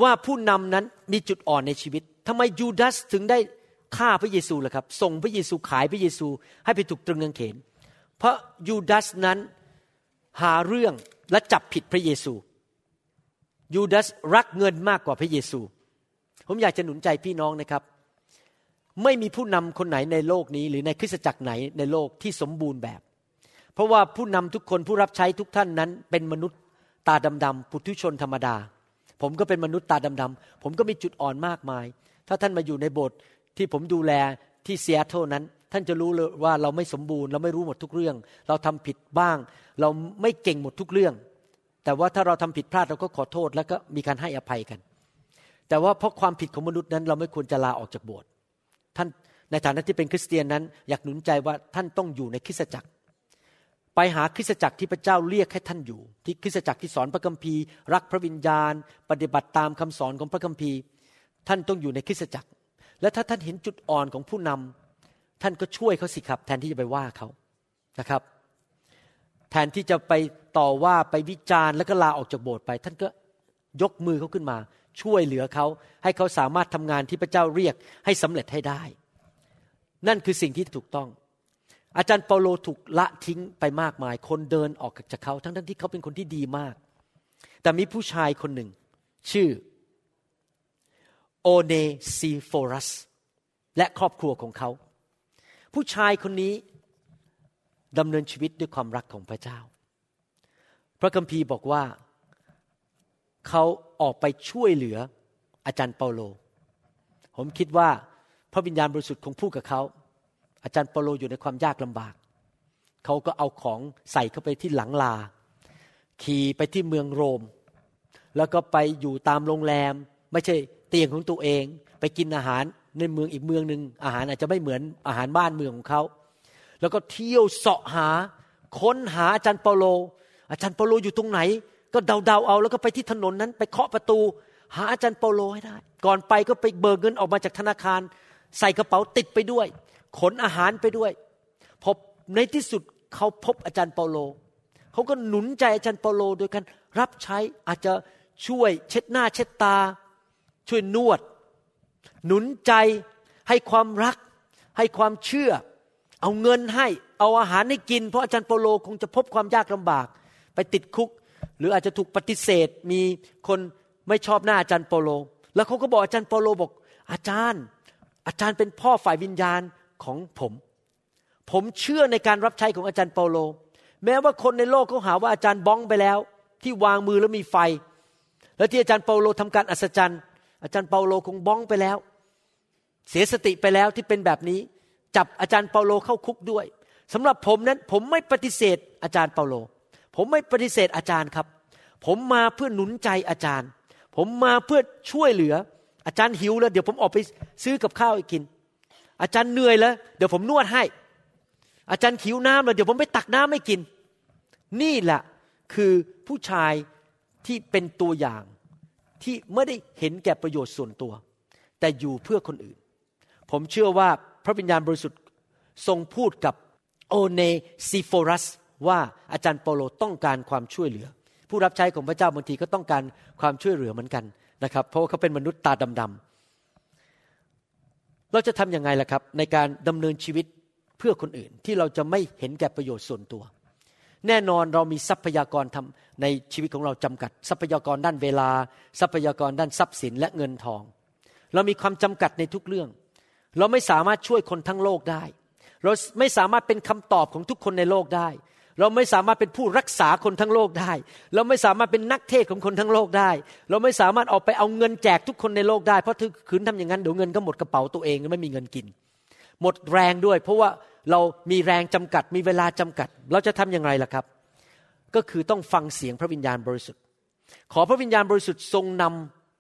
ว่าผู้นำนั้นมีจุดอ่อนในชีวิตทำไมยูดาสถึงได้ฆ่าพระเยซูล่ะครับ ส่งพระเยซูขายพระเยซูให้ไปถูกตรึงกางเขน เพราะยูดาสนั้นหาเรื่องและจับผิดพระเยซู ยูดาสรักเงินมากกว่าพระเยซู ผมอยากจะหนุนใจพี่น้องนะครับ ไม่มีผู้นำคนไหนในโลกนี้ หรือในคริสตจักรไหนในโลกที่สมบูรณ์แบบ เพราะว่าผู้นำทุกคนผู้รับใช้ทุกท่านนั้น เป็นมนุษย์ตาดำๆปุถุชนธรรมดา ผมก็เป็นมนุษย์ตาดำๆผมก็มีจุดอ่อนมากมาย ถ้าท่านมาอยู่ในโบสถ์ที่ผมดูแลที่เซียโตนั้น ท่านจะรู้เลยว่าเราไม่สมบูรณ์ เราไม่รู้หมดทุกเรื่อง เราทำผิดบ้าง เราไม่เก่งหมดทุกเรื่อง แต่ว่าถ้าเราทำผิดพลาดเราก็ขอโทษแล้วก็มีการให้อภัยกัน แต่ว่าเพราะความผิดของมนุษย์นั้นเราไม่ควรจะลาออกจากโบสถ์ท่านในฐานะที่เป็นคริสเตียนนั้น อยากหนุนใจว่าท่านต้องอยู่ในคริสตจักร ไปหาคริสตจักรที่พระเจ้าเรียกให้ท่านอยู่ ที่คริสตจักรที่สอนพระคัมภีร์ รักพระวิญญาณ ปฏิบัติตามคำสอนของพระคัมภีร์ ท่านต้องอยู่ในคริสตจักร และถ้าท่านเห็นจุดอ่อนของผู้นำ ท่านก็ช่วยเขาสิครับ แทนที่จะไปว่าเขานะครับ แทนที่จะไปต่อว่าไปวิจารณ์แล้วก็ลาออกจากโบสถ์ไป ท่านก็ยกมือเขาขึ้นมา ช่วยเหลือเขา ให้เขาสามารถทำงานที่พระเจ้าเรียกให้สำเร็จให้ได้ นั่นคือสิ่งที่ถูกต้อง อาจารย์เปาโลถูกละทิ้งไปมากมาย คนเดินออกจากเขาทั้งทั้งที่เขาเป็นคนที่ดีมาก แต่มีผู้ชายคนหนึ่ง ชื่อโอเนซีโฟรัส และครอบครัวของเขา ผู้ชายคนนี้ดำเนินชีวิตด้วยความรักของพระเจ้า พระคัมภีร์บอกว่าเขาออกไปช่วยเหลืออาจารย์เปาโล ผมคิดว่าพระวิญญาณบริสุทธิ์คงพูดกับเขา อาจารย์เปาโลอยู่ในความยากลำบาก เขาก็เอาของใส่เข้าไปที่หลังลา ขี่ไปที่เมืองโรม แล้วก็ไปอยู่ตามโรงแรม ไม่ใช่เตียงของตัวเอง ไปกินอาหาร ในเมืองอีกเมืองหนึ่งอาหารอาจจะไม่เหมือนอาหารบ้านเมืองของเขา แล้วก็เที่ยวเสาะหาค้นหาอาจารย์เปาโล อาจารย์เปาโลอยู่ตรงไหน ก็เดาๆเอา แล้วก็ไปที่ถนนนั้น ไปเคาะประตู หาอาจารย์เปาโลให้ได้ ก่อนไปก็ไปเบิกเงินออกมาจากธนาคาร ใส่กระเป๋าติดไปด้วย ขนอาหารไปด้วยพบในที่สุดเขาพบอาจารย์เปาโลเขาก็หนุนใจอาจารย์เปาโลโดยการรับใช้อาจจะช่วยเช็ดหน้าเช็ดตา ช่วยนวด หนุนใจให้ความรัก ให้ความเชื่อ เอาเงินให้ เอาอาหารให้กิน เพราะอาจารย์เปโลคงจะพบความยากลำบาก ไปติดคุก หรืออาจจะถูกปฏิเสธ มีคนไม่ชอบหน้าอาจารย์เปโล แล้วเขาก็บอกอาจารย์เปโลบอก อาจารย์ อาจารย์เป็นพ่อฝ่ายวิญญาณของผม ผมเชื่อในการรับใช้ของอาจารย์เปโล แม้ว่าคนในโลกเขาหาว่าอาจารย์บ้องไปแล้ว ที่วางมือแล้วมีไฟ แล้วที่อาจารย์เปโลทำการอัศจรรย์ อาจารย์เปาโลคงบ้องไปแล้ว เสียสติไปแล้วที่เป็นแบบนี้ จับอาจารย์เปาโลเข้าคุกด้วยสำหรับผมนั้นผมไม่ปฏิเสธอาจารย์เปาโล ผมไม่ปฏิเสธอาจารย์ครับ ผมมาเพื่อหนุนใจอาจารย์ ผมมาเพื่อช่วยเหลือ อาจารย์หิวแล้ว เดี๋ยวผมออกไปซื้อกับข้าวให้กิน อาจารย์เหนื่อยแล้ว เดี๋ยวผมนวดให้ อาจารย์ขิวน้ำแล้วเดี๋ยวผมไปตักน้ำให้กิน นี่แหละคือผู้ชายที่เป็นตัวอย่าง ที่ไม่ได้เห็นแก่ประโยชน์ส่วนตัว แต่อยู่เพื่อคนอื่น ผมเชื่อว่าพระวิญญาณบริสุทธิ์ทรงพูดกับโอเนซิโฟรัสว่าอาจารย์เปโลต้องการความช่วยเหลือ ผู้รับใช้ของพระเจ้าบางทีก็ต้องการความช่วยเหลือเหมือนกันนะครับ เพราะว่าเขาเป็นมนุษย์ตาดำๆเราจะทำยังไงล่ะครับ ในการดำเนินชีวิตเพื่อคนอื่นที่เราจะไม่เห็นแก่ประโยชน์ส่วนตัว แน่นอนเรามีทรัพยากรทำในชีวิตของเราจำกัด ทรัพยากรด้านเวลา ทรัพยากรด้านทรัพย์สินและเงินทอง เรามีความจำกัดในทุกเรื่อง เราไม่สามารถช่วยคนทั้งโลกได้ เราไม่สามารถเป็นคำตอบของทุกคนในโลกได้ เราไม่สามารถเป็นผู้รักษาคนทั้งโลกได้ เราไม่สามารถเป็นนักเทศของคนทั้งโลกได้ เราไม่สามารถออกไปเอาเงินแจกทุกคนในโลกได้เพราะถ้าขืนทำอย่างนั้นเดี๋ยวเงินก็หมดกระเป๋าตัวเองไม่มีเงินกิน หมดแรงด้วย เพราะว่า เรามีแรงจำกัด มีเวลาจำกัด เราจะทำอย่างไรล่ะครับ ก็คือต้องฟังเสียงพระวิญญาณบริสุทธิ์ ขอพระวิญญาณบริสุทธิ์ทรงน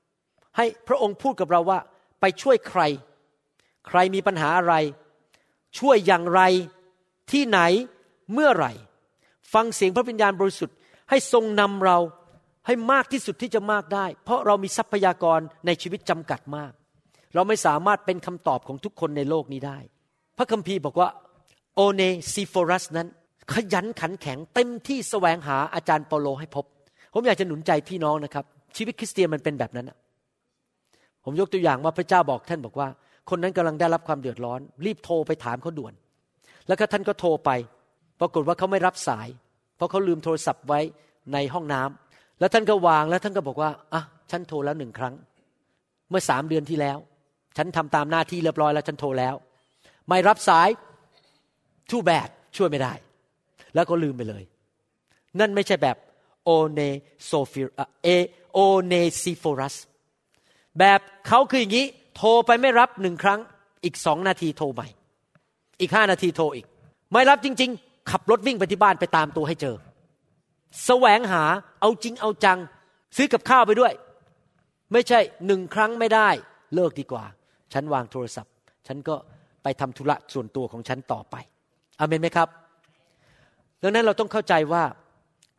ำให้พระองค์พูดกับเราว่า ไปช่วยใคร ใครมีปัญหาอะไร ช่วยอย่างไรที่ไหนเมื่อไหร่ ฟังเสียงพระวิญญาณบริสุทธิ์ให้ทรงนำเราให้มากที่สุดที่จะมากได้ เพราะเรามีทรัพยากรในชีวิตจำกัดมาก เราไม่สามารถเป็นคำตอบของทุกคนในโลกนี้ได้ พระคัมภีร์บอกว่า โอเนซีโฟรัสนั้น ขยันขันแข็งเต็มที่แสวงหาอาจารย์เปโลให้พบ ผมอยากจะหนุนใจพี่น้องนะครับ ชีวิตคริสเตียนมันเป็นแบบนั้นผมยกตัวอย่างว่าพระเจ้าบอกท่านบอกว่า คนนั้นกำลังได้รับความเดือดร้อน รีบโทรไปถามเขาด่วน แล้วก็ท่านก็โทรไป ปรากฏว่าเขาไม่รับสาย เพราะเขาลืมโทรศัพท์ไว้ในห้องน้ำแล้วท่านก็วางแล้วท่านก็บอกว่าอะฉันโทรแล้วหนึ่งครั้ง เมื่อสามเดือนที่แล้ว ฉันทำตามหน้าที่เรียบร้อยแล้วฉันโทรแล้ว ไม่รับสาย ทูแบดช่วยไม่ได้ แล้วก็ลืมไปเลย นั่นไม่ใช่แบบโอเนโซฟิเอโอเนซิโฟรัสแบบเขาคืออย่างนี้ โทรไปไม่รับหนึ่งครั้ง อีกสองนาทีโทรใหม่ อีกห้านาทีโทรอีก ไม่รับจริง ๆ ขับรถวิ่งไปที่บ้านไปตามตัวให้เจอ แสวงหาเอาจริงเอาจัง ซื้อกับข้าวไปด้วย ไม่ใช่หนึ่งครั้งไม่ได้ เลิกดีกว่า ฉันวางโทรศัพท์ ฉันก็ไปทำธุระส่วนตัวของฉันต่อไป อเมนไหมครับ ดังนั้นเราต้องเข้าใจว่า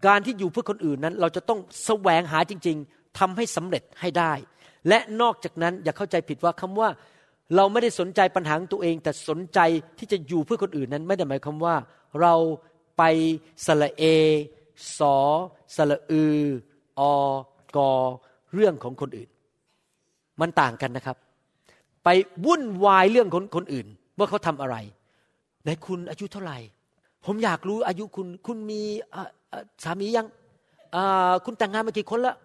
การที่อยู่เพื่อคนอื่นนั้น เราจะต้องแสวงหาจริง ๆทำให้สำเร็จให้ได้ และนอกจากนั้นอย่าเข้าใจผิดว่าคำว่าเราไม่ได้สนใจปัญหาของตัวเอง แต่สนใจที่จะอยู่เพื่อคนอื่นนั้น ไม่ได้หมายความว่า เราไปสละเอสอสละอืออกอเรื่องของคนอื่น มันต่างกันนะครับ ไปวุ่นวายเรื่องคนคนอื่น ว่าเขาทำอะไร ในคุณอายุเท่าไหร่ ผมอยากรู้อายุคุณ คุณมีสามียังคุณแต่งงานมากี่คนแล้ว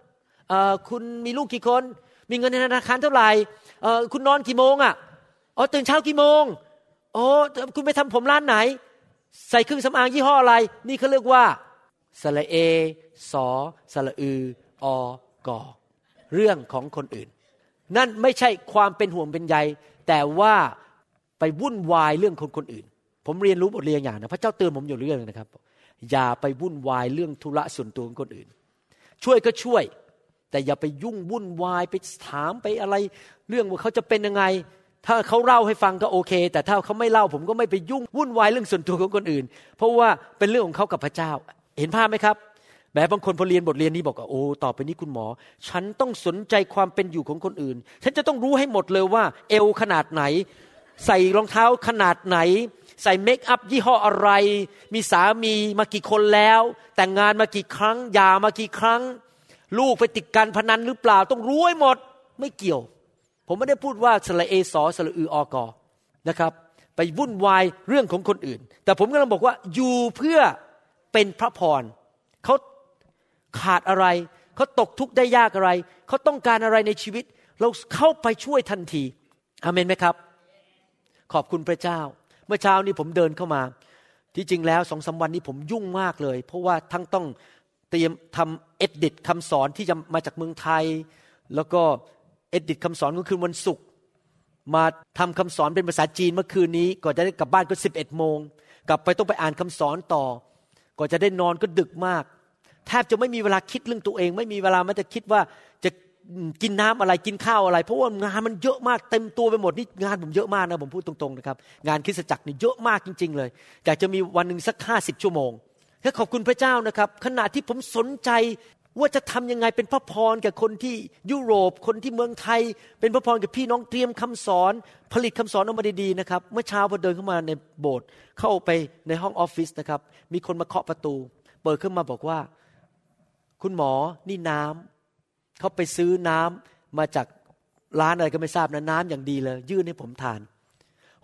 คุณมีลูกกี่คน มีเงินในธนาคารเท่าไหร่คุณนอนกี่โมงอะอ๋อตื่นเช้ากี่โมงโอ้คุณไปทำผมร้านไหน ใส่เครื่องสำอางยี่ห้ออะไร นี่เขาเรียกว่าสระเอสอสระอืออกอเรื่องของคนอื่น นั่นไม่ใช่ความเป็นห่วงเป็นใยแต่ว่าไปวุ่นวายเรื่องคนคนอื่น ผมเรียนรู้บทเรียนอย่างนะพระเจ้าเตือนผมอยู่เรื่องนะครับ อย่าไปวุ่นวายเรื่องธุระส่วนตัวของคนอื่น ช่วยก็ช่วย แต่อย่าไปยุ่งวุ่นวายไปถามไปอะไร เรื่องว่าเขาจะเป็นยังไง ถ้าเขาเล่าให้ฟังก็โอเค แต่ถ้าเขาไม่เล่าผมก็ไม่ไปยุ่งวุ่นวายเรื่องส่วนตัวของคนอื่น เพราะว่าเป็นเรื่องของเขากับพระเจ้า เห็นภาพไหมครับแบบบางคนพอเรียนบทเรียนนี้บอกว่าโอ้ต่อไปนี้คุณหมอ ฉันต้องสนใจความเป็นอยู่ของคนอื่น ฉันจะต้องรู้ให้หมดเลยว่า เอวขนาดไหน ใส่รองเท้าขนาดไหน ใส่เมคอัพยี่ห้ออะไร มีสามีมากี่คนแล้ว แต่งงานมากี่ครั้งยามากี่ครั้ง ลูกไปติดการพนันหรือเปล่า ต้องรู้ให้หมดไม่เกี่ยว ผมไม่ได้พูดว่าสละเอสอสละอืออกอนะครับ ไปวุ่นวายเรื่องของคนอื่น แต่ผมกำลังบอกว่าอยู่เพื่อเป็นพระพรเขาขาดอะไรเขาตกทุกข์ได้ยากอะไรเขาต้องการอะไรในชีวิต เราเข้าไปช่วยทันทีอเมนไหมครับ ขอบคุณพระเจ้า มื่อเช้านี้ผมเดินเข้ามา ที่จริงแล้วสองสาวันนี้ผมยุ่งมากเลย เพราะว่าทั้งต้องเตรียมทำเอ็ดดิตคำสอนที่จะมาจากเมืองไทย แล้วก็เอ็ดดิตคำสอนก็คือวันศุกร์มาทำคำสอนเป็นภาษาจีนเมื่อคืนนี้ก่อนจะได้กลับบ้านก็สิบเอ็ดโมงกลับไปต้องไปอ่านคำสอนต่อก่อนจะได้นอนก็ดึกมาก แทบจะไม่มีเวลาคิดเรื่องตัวเอง ไม่มีเวลาแม้แต่คิดว่าจะ กินน้ำอะไรกินข้าวอะไร เพราะว่างานมันเยอะมากเต็มตัวไปหมดนี่งานผมเยอะมากนะผมพูดตรงๆนะครับงานคริสตจักรนี่เยอะมากจริง ๆ เลยอยากจะมีวันหนึ่งสักห้าสิบชั่วโมงและขอบคุณพระเจ้านะครับ ขณะที่ผมสนใจว่าจะทำยังไงเป็นพระพรกับคนที่ยุโรป คนที่เมืองไทย เป็นพระพรกับพี่น้องเตรียมคำสอน ผลิตคำสอนออกมาดีๆนะครับเมื่อเช้าพอเดินเข้ามาในโบสถ์เข้าไปในห้องออฟฟิศนะครับมีคนมาเคาะประตู เปิดขึ้นมาบอกว่า คุณหมอนี่น้ำ เขาไปซื้อน้ำมาจากร้านอะไรก็ไม่ทราบนะน้ำอย่างดีเลย ยื่นให้ผมทาน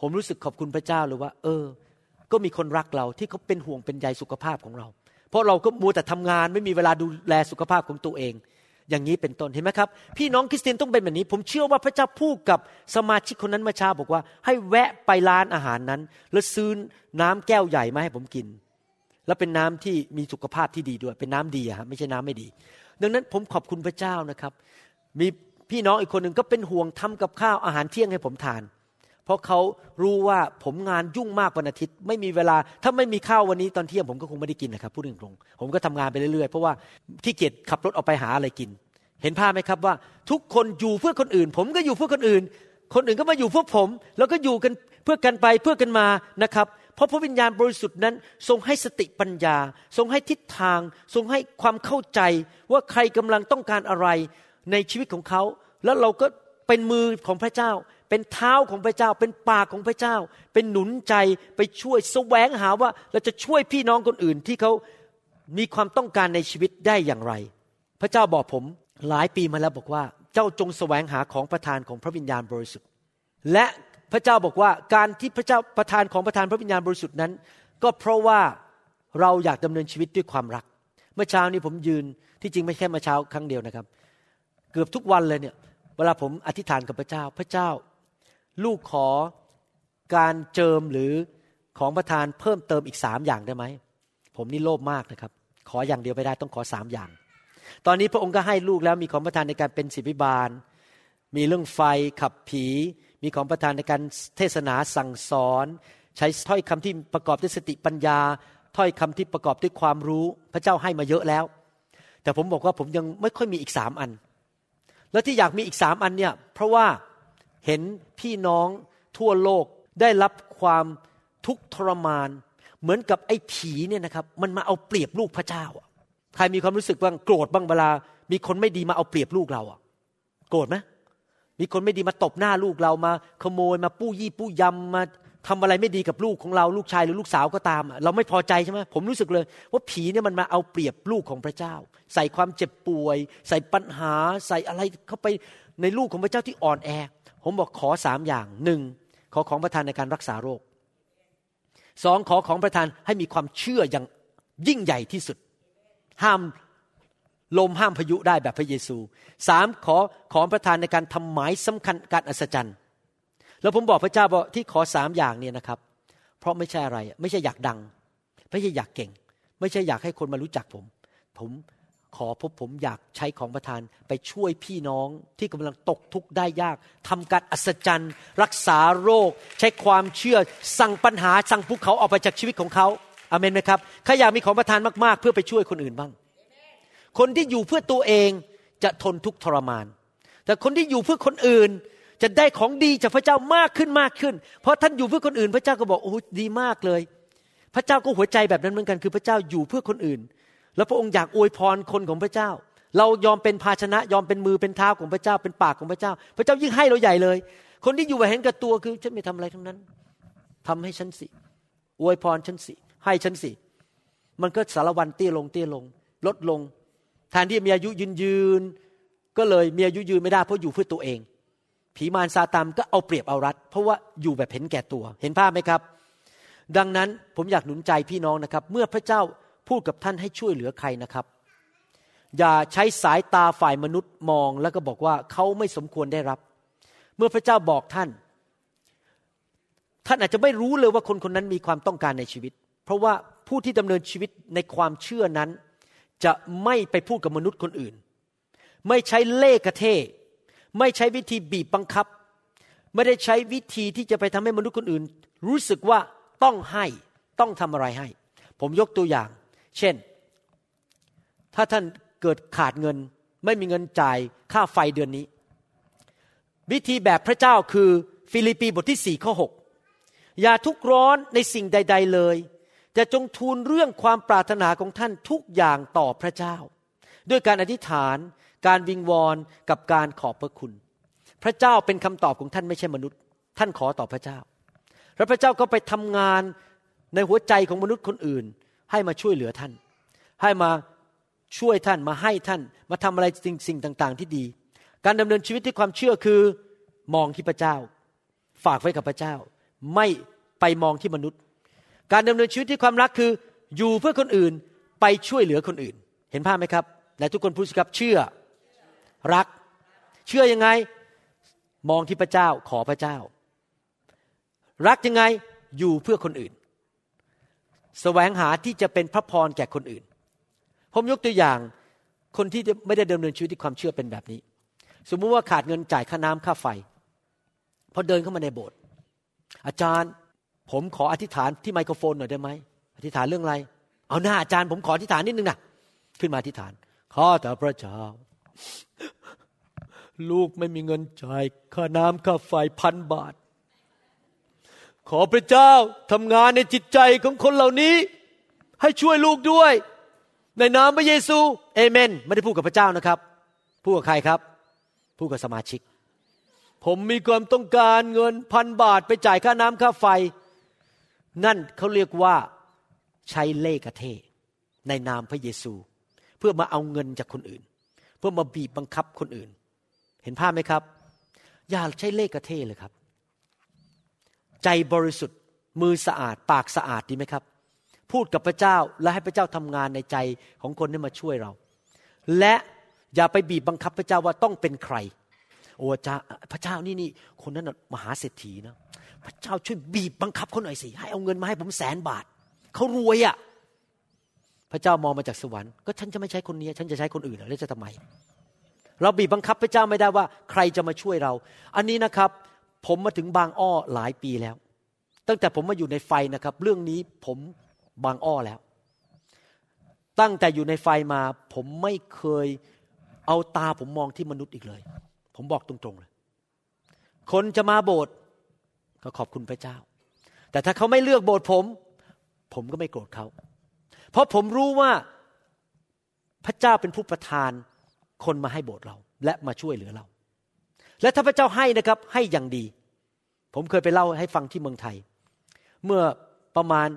ผมรู้สึกขอบคุณพระเจ้าเลยว่า เออ ก็มีคนรักเราที่เขาเป็นห่วงเป็นใยสุขภาพของเรา เพราะเราก็มัวแต่ทำงานไม่มีเวลาดูแลสุขภาพของตัวเอง อย่างนี้เป็นต้นเห็นไหมครับ พี่น้องคริสเตียนต้องเป็นแบบนี้ ผมเชื่อว่าพระเจ้าพูดกับสมาชิกคนนั้นเมื่อเช้าบอกว่า ให้แวะไปร้านอาหารนั้น แล้วซื้อน้ำแก้วใหญ่มาให้ผมกิน แล้วเป็นน้ำที่มีสุขภาพที่ดีด้วย เป็นน้ำดีอะครับไม่ใช่น้ำไม่ดี ดังนั้นผมขอบคุณพระเจ้านะครับ มีพี่น้องอีกคนหนึ่งก็เป็นห่วงทำกับข้าวอาหารเที่ยงให้ผมทาน เพราะเขารู้ว่าผมงานยุ่งมากวันอาทิตย์ ไม่มีเวลาถ้าไม่มีข้าววันนี้ตอนเที่ยงผมก็คงไม่ได้กินนะครับพูดตรงๆผมก็ทำงานไปเรื่อยๆเพราะว่าที่เกียจขับรถออกไปหาอะไรกิน เห็นภาพไหมครับว่า ทุกคนอยู่เพื่อคนอื่น ผมก็อยู่เพื่อคนอื่น คนอื่นก็มาอยู่เพื่อผม แล้วก็อยู่กันเพื่อกันไปเพื่อกันมานะครับ เพราะพระวิญญาณบริสุทธิ์นั้น ทรงให้สติปัญญา ทรงให้ทิศทาง ทรงให้ความเข้าใจว่าใครกำลังต้องการอะไรในชีวิตของเขา แล้วเราก็เป็นมือของพระเจ้า เป็นเท้าของพระเจ้า เป็นปากของพระเจ้า เป็นหนุนใจไปช่วยแสวงหาว่าเราจะช่วยพี่น้องคนอื่นที่เขามีความต้องการในชีวิตได้อย่างไร พระเจ้าบอกผมหลายปีมาแล้วบอกว่า เจ้าจงแสวงหาของประทานของพระวิญญาณบริสุทธิ์ และ พระเจ้าบอกว่าการที่พระเจ้าประทานของประทานพระวิญญาณบริสุทธิ์นั้น ก็เพราะว่าเราอยากดำเนินชีวิตด้วยความรัก เมื่อเช้านี้ผมยืนที่จริงไม่แค่เมื่อเช้าครั้งเดียวนะครับ เกือบทุกวันเลยเนี่ยเวลาผมอธิษฐานกับพระเจ้า พระเจ้า ลูกขอการเจิมหรือของประทานเพิ่มเติมอีกสามอย่างได้ไหมผมนี่โลภมากนะครับ ขออย่างเดียวไม่ได้ต้องขอสามอย่าง ตอนนี้พระองค์ก็ให้ลูกแล้วมีของประทานในการเป็นศิบิบาล มีเรื่องไฟขับผี มีของประทานในการเทศนาสั่งสอน ใช้ถ้อยคำที่ประกอบด้วยสติปัญญา ถ้อยคำที่ประกอบด้วยความรู้ พระเจ้าให้มาเยอะแล้ว แต่ผมบอกว่าผมยังไม่ค่อยมีอีกสามอัน แล้วที่อยากมีอีกสามอันเนี่ยเพราะว่าเห็นพี่น้องทั่วโลกได้รับความทุกข์ทรมาน เหมือนกับไอ้ผีเนี่ยนะครับ มันมาเอาเปรียบลูกพระเจ้าใครมีความรู้สึกบ้างโกรธบ้างเวลา มีคนไม่ดีมาเอาเปรียบลูกเราอะโกรธไหม มีคนไม่ดีมาตบหน้าลูกเรามา ขโมยมาปู้ยี่ปู้ยำมาทำอะไรไม่ดีกับลูกของเราลูกชายหรือลูกสาวก็ตาม เราไม่พอใจใช่ไหมผมรู้สึกเลย ว่าผีเนี่ยมันมาเอาเปรียบลูกของพระเจ้า ใส่ความเจ็บป่วย ใส่ปัญหา ใส่อะไรเข้าไปในลูกของพระเจ้าที่อ่อนแอ ผมบอกขอสามอย่างหนึ่งขอของประทานในการรักษาโรคสองขอของประทานให้มีความเชื่ออย่างยิ่งใหญ่ที่สุด ห้าม ลมห้ามพายุได้แบบพระเยซูสามขอขอประทานในการทำหมายสำคัญการอัศจรรย์ แล้วผมบอกพระเจ้าว่าที่ขอสามอย่างเนี่ยนะครับ เพราะไม่ใช่อะไร ไม่ใช่อยากดัง ไม่ใช่อยากเก่ง ไม่ใช่อยากให้คนมารู้จักผม ผมขอพบผมอยากใช้ของประทานไปช่วยพี่น้องที่กำลังตกทุกข์ได้ยากทำการอัศจรรย์ รักษาโรค ใช้ความเชื่อ สั่งปัญหาสั่งภูเขาออกไปจากชีวิตของเขาอเมนไหมครับใครอยากมีของประทานมากๆ เพื่อไปช่วยคนอื่นบ้าง คนที่อยู่เพื่อตัวเองจะทนทุกข์ทรมาน แต่คนที่อยู่เพื่อคนอื่นจะได้ของดีจากพระเจ้ามากขึ้นมากขึ้น เพราะท่านอยู่เพื่อคนอื่น พระเจ้าก็บอกโอ้ดีมากเลย พระเจ้าก็หัวใจแบบนั้นเหมือนกันคือพระเจ้าอยู่เพื่อคนอื่น แล้วพระองค์อยากอวยพรคนของพระเจ้า เรายอมเป็นภาชนะยอมเป็นมือเป็นเท้าของพระเจ้าเป็นปากของพระเจ้า พระเจ้ายิ่งให้เราใหญ่เลย คนที่อยู่แบบเห็นกับตัวคือฉันไม่ทำอะไรทั้งนั้นทำให้ฉันสิอวยพรฉันสิให้ฉันสิมันก็สารวันเตี้ยลงเตี้ยลง ลดลง แทนที่มีอายุยืนยืน ก็เลยมีอายุยืนไม่ได้เพราะอยู่เพื่อตัวเอง ผีมารซาตานก็เอาเปรียบเอารัด เพราะว่าอยู่แบบเห็นแก่ตัว เห็นภาพไหมครับ ดังนั้นผมอยากหนุนใจพี่น้องนะครับ เมื่อพระเจ้าพูดกับท่านให้ช่วยเหลือใครนะครับ อย่าใช้สายตาฝ่ายมนุษย์มองแล้วก็บอกว่าเขาไม่สมควรได้รับ เมื่อพระเจ้าบอกท่าน ท่านอาจจะไม่รู้เลยว่าคนคนนั้นมีความต้องการในชีวิต เพราะว่าผู้ที่ดำเนินชีวิตในความเชื่อนั้น จะไม่ไปพูดกับมนุษย์คนอื่น ไม่ใช้เล่กระเทไม่ใช้วิธีบีบบังคับ ไม่ได้ใช้วิธีที่จะไปทำให้มนุษย์คนอื่น รู้สึกว่าต้องให้ต้องทำอะไรให้ ผมยกตัวอย่าง เช่น ถ้าท่านเกิดขาดเงิน ไม่มีเงินจ่ายค่าไฟเดือนนี้ วิธีแบบพระเจ้าคือฟิลิปปีบทที่สี่ข้อหกอย่าทุกร้อนในสิ่งใด ๆเลย แต่จงทูลเรื่องความปรารถนาของท่านทุกอย่างต่อพระเจ้า ด้วยการอธิษฐาน การวิงวอนกับการขอบพระคุณ พระเจ้าเป็นคำตอบของท่านไม่ใช่มนุษย์ ท่านขอต่อพระเจ้า แล้วพระเจ้าก็ไปทำงานในหัวใจของมนุษย์คนอื่น ให้มาช่วยเหลือท่าน ให้มาช่วยท่านมาให้ท่าน มาทำอะไรสิ่งสิ่งต่าง ๆ ที่ดี การดำเนินชีวิตที่ความเชื่อคือมองที่พระเจ้า ฝากไว้กับพระเจ้า ไม่ไปมองที่มนุษย์ การดำเนินชีวิตที่ความรักคืออยู่เพื่อคนอื่นไปช่วยเหลือคนอื่น เห็นภาพไหมครับไหนทุกคนพูดสิครับเชื่อรัก เชื่อยังไงมองที่พระเจ้าขอพระเจ้า รักยังไงอยู่เพื่อคนอื่นสแสวงหาที่จะเป็นพระพรแก่คนอื่น ผมยกตัวอย่างคนที่ไม่ได้ดำเนินชีวิตที่ความเชื่อเป็นแบบนี้ สมมุติว่าขาดเงินจ่ายค่าน้ำค่าไฟ พอเดินเข้ามาในโบสถ์อาจารย์ ผมขออธิษฐานที่ไมโครโฟนหน่อยได้ไหมอธิษฐานเรื่องอะไร เอาหน้าอาจารย์ผมขออธิษฐานนิดนึงนะขึ้นมาอธิษฐานข้าแต่พระเจ้า ลูกไม่มีเงินจ่ายค่าน้ำค่าไฟพันบาท ขอพระเจ้าทำงานในจิตใจของคนเหล่านี้ ให้ช่วยลูกด้วย ในนามพระเยซูเอเมน ไม่ได้พูดกับพระเจ้านะครับ พูดกับใครครับ พูดกับสมาชิก ผมมีความต้องการเงินพันบาทไปจ่ายค่าน้ำค่าไฟ นั่นเขาเรียกว่าใช้เล่กระเทในนามพระเยซู เพื่อมาเอาเงินจากคนอื่น เพื่อมาบีบบังคับคนอื่น เห็นภาพไหมครับ อย่าใช้เล่กระเทเลยครับ ใจบริสุทธิ์มือสะอาดปากสะอาดดีไหมครับ พูดกับพระเจ้าและให้พระเจ้าทำงานในใจของคนที่มาช่วยเรา และอย่าไปบีบบังคับพระเจ้าว่าต้องเป็นใครโอ้จ้าพระเจ้านี่นี่คนนั้นมหาเศรษฐีนะ พระเจ้าช่วยบีบบังคับเขาหน่อยสิ ให้เอาเงินมาให้ผมแสนบาท เขารวยอะ่ะ พระเจ้ามองมาจากสวรรค์ ก็ฉันจะไม่ใช้คนนี้ ฉันจะใช้คนอื่นแล้วจะทำไม เราบีบบังคับพระเจ้าไม่ได้ว่า ใครจะมาช่วยเรา อันนี้นะครับ ผมมาถึงบางอ้อหลายปีแล้ว ตั้งแต่ผมมาอยู่ในไฟนะครับ เรื่องนี้ผมบางอ้อแล้ว ตั้งแต่อยู่ในไฟมา ผมไม่เคยเอาตาผมมองที่มนุษย์อีกเลย ผมบอกตรงๆเลย คนจะมาโบสถ์ ก็ขอบคุณพระเจ้า แต่ถ้าเขาไม่เลือกโบสถ์ผม ผมก็ไม่โกรธเขา เพราะผมรู้ว่าพระเจ้าเป็นผู้ประทานคนมาให้โบสถ์เรา และมาช่วยเหลือเรา และถ้าพระเจ้าให้นะครับให้อย่างดี ผมเคยไปเล่าให้ฟังที่เมืองไทย เมื่อประมาณ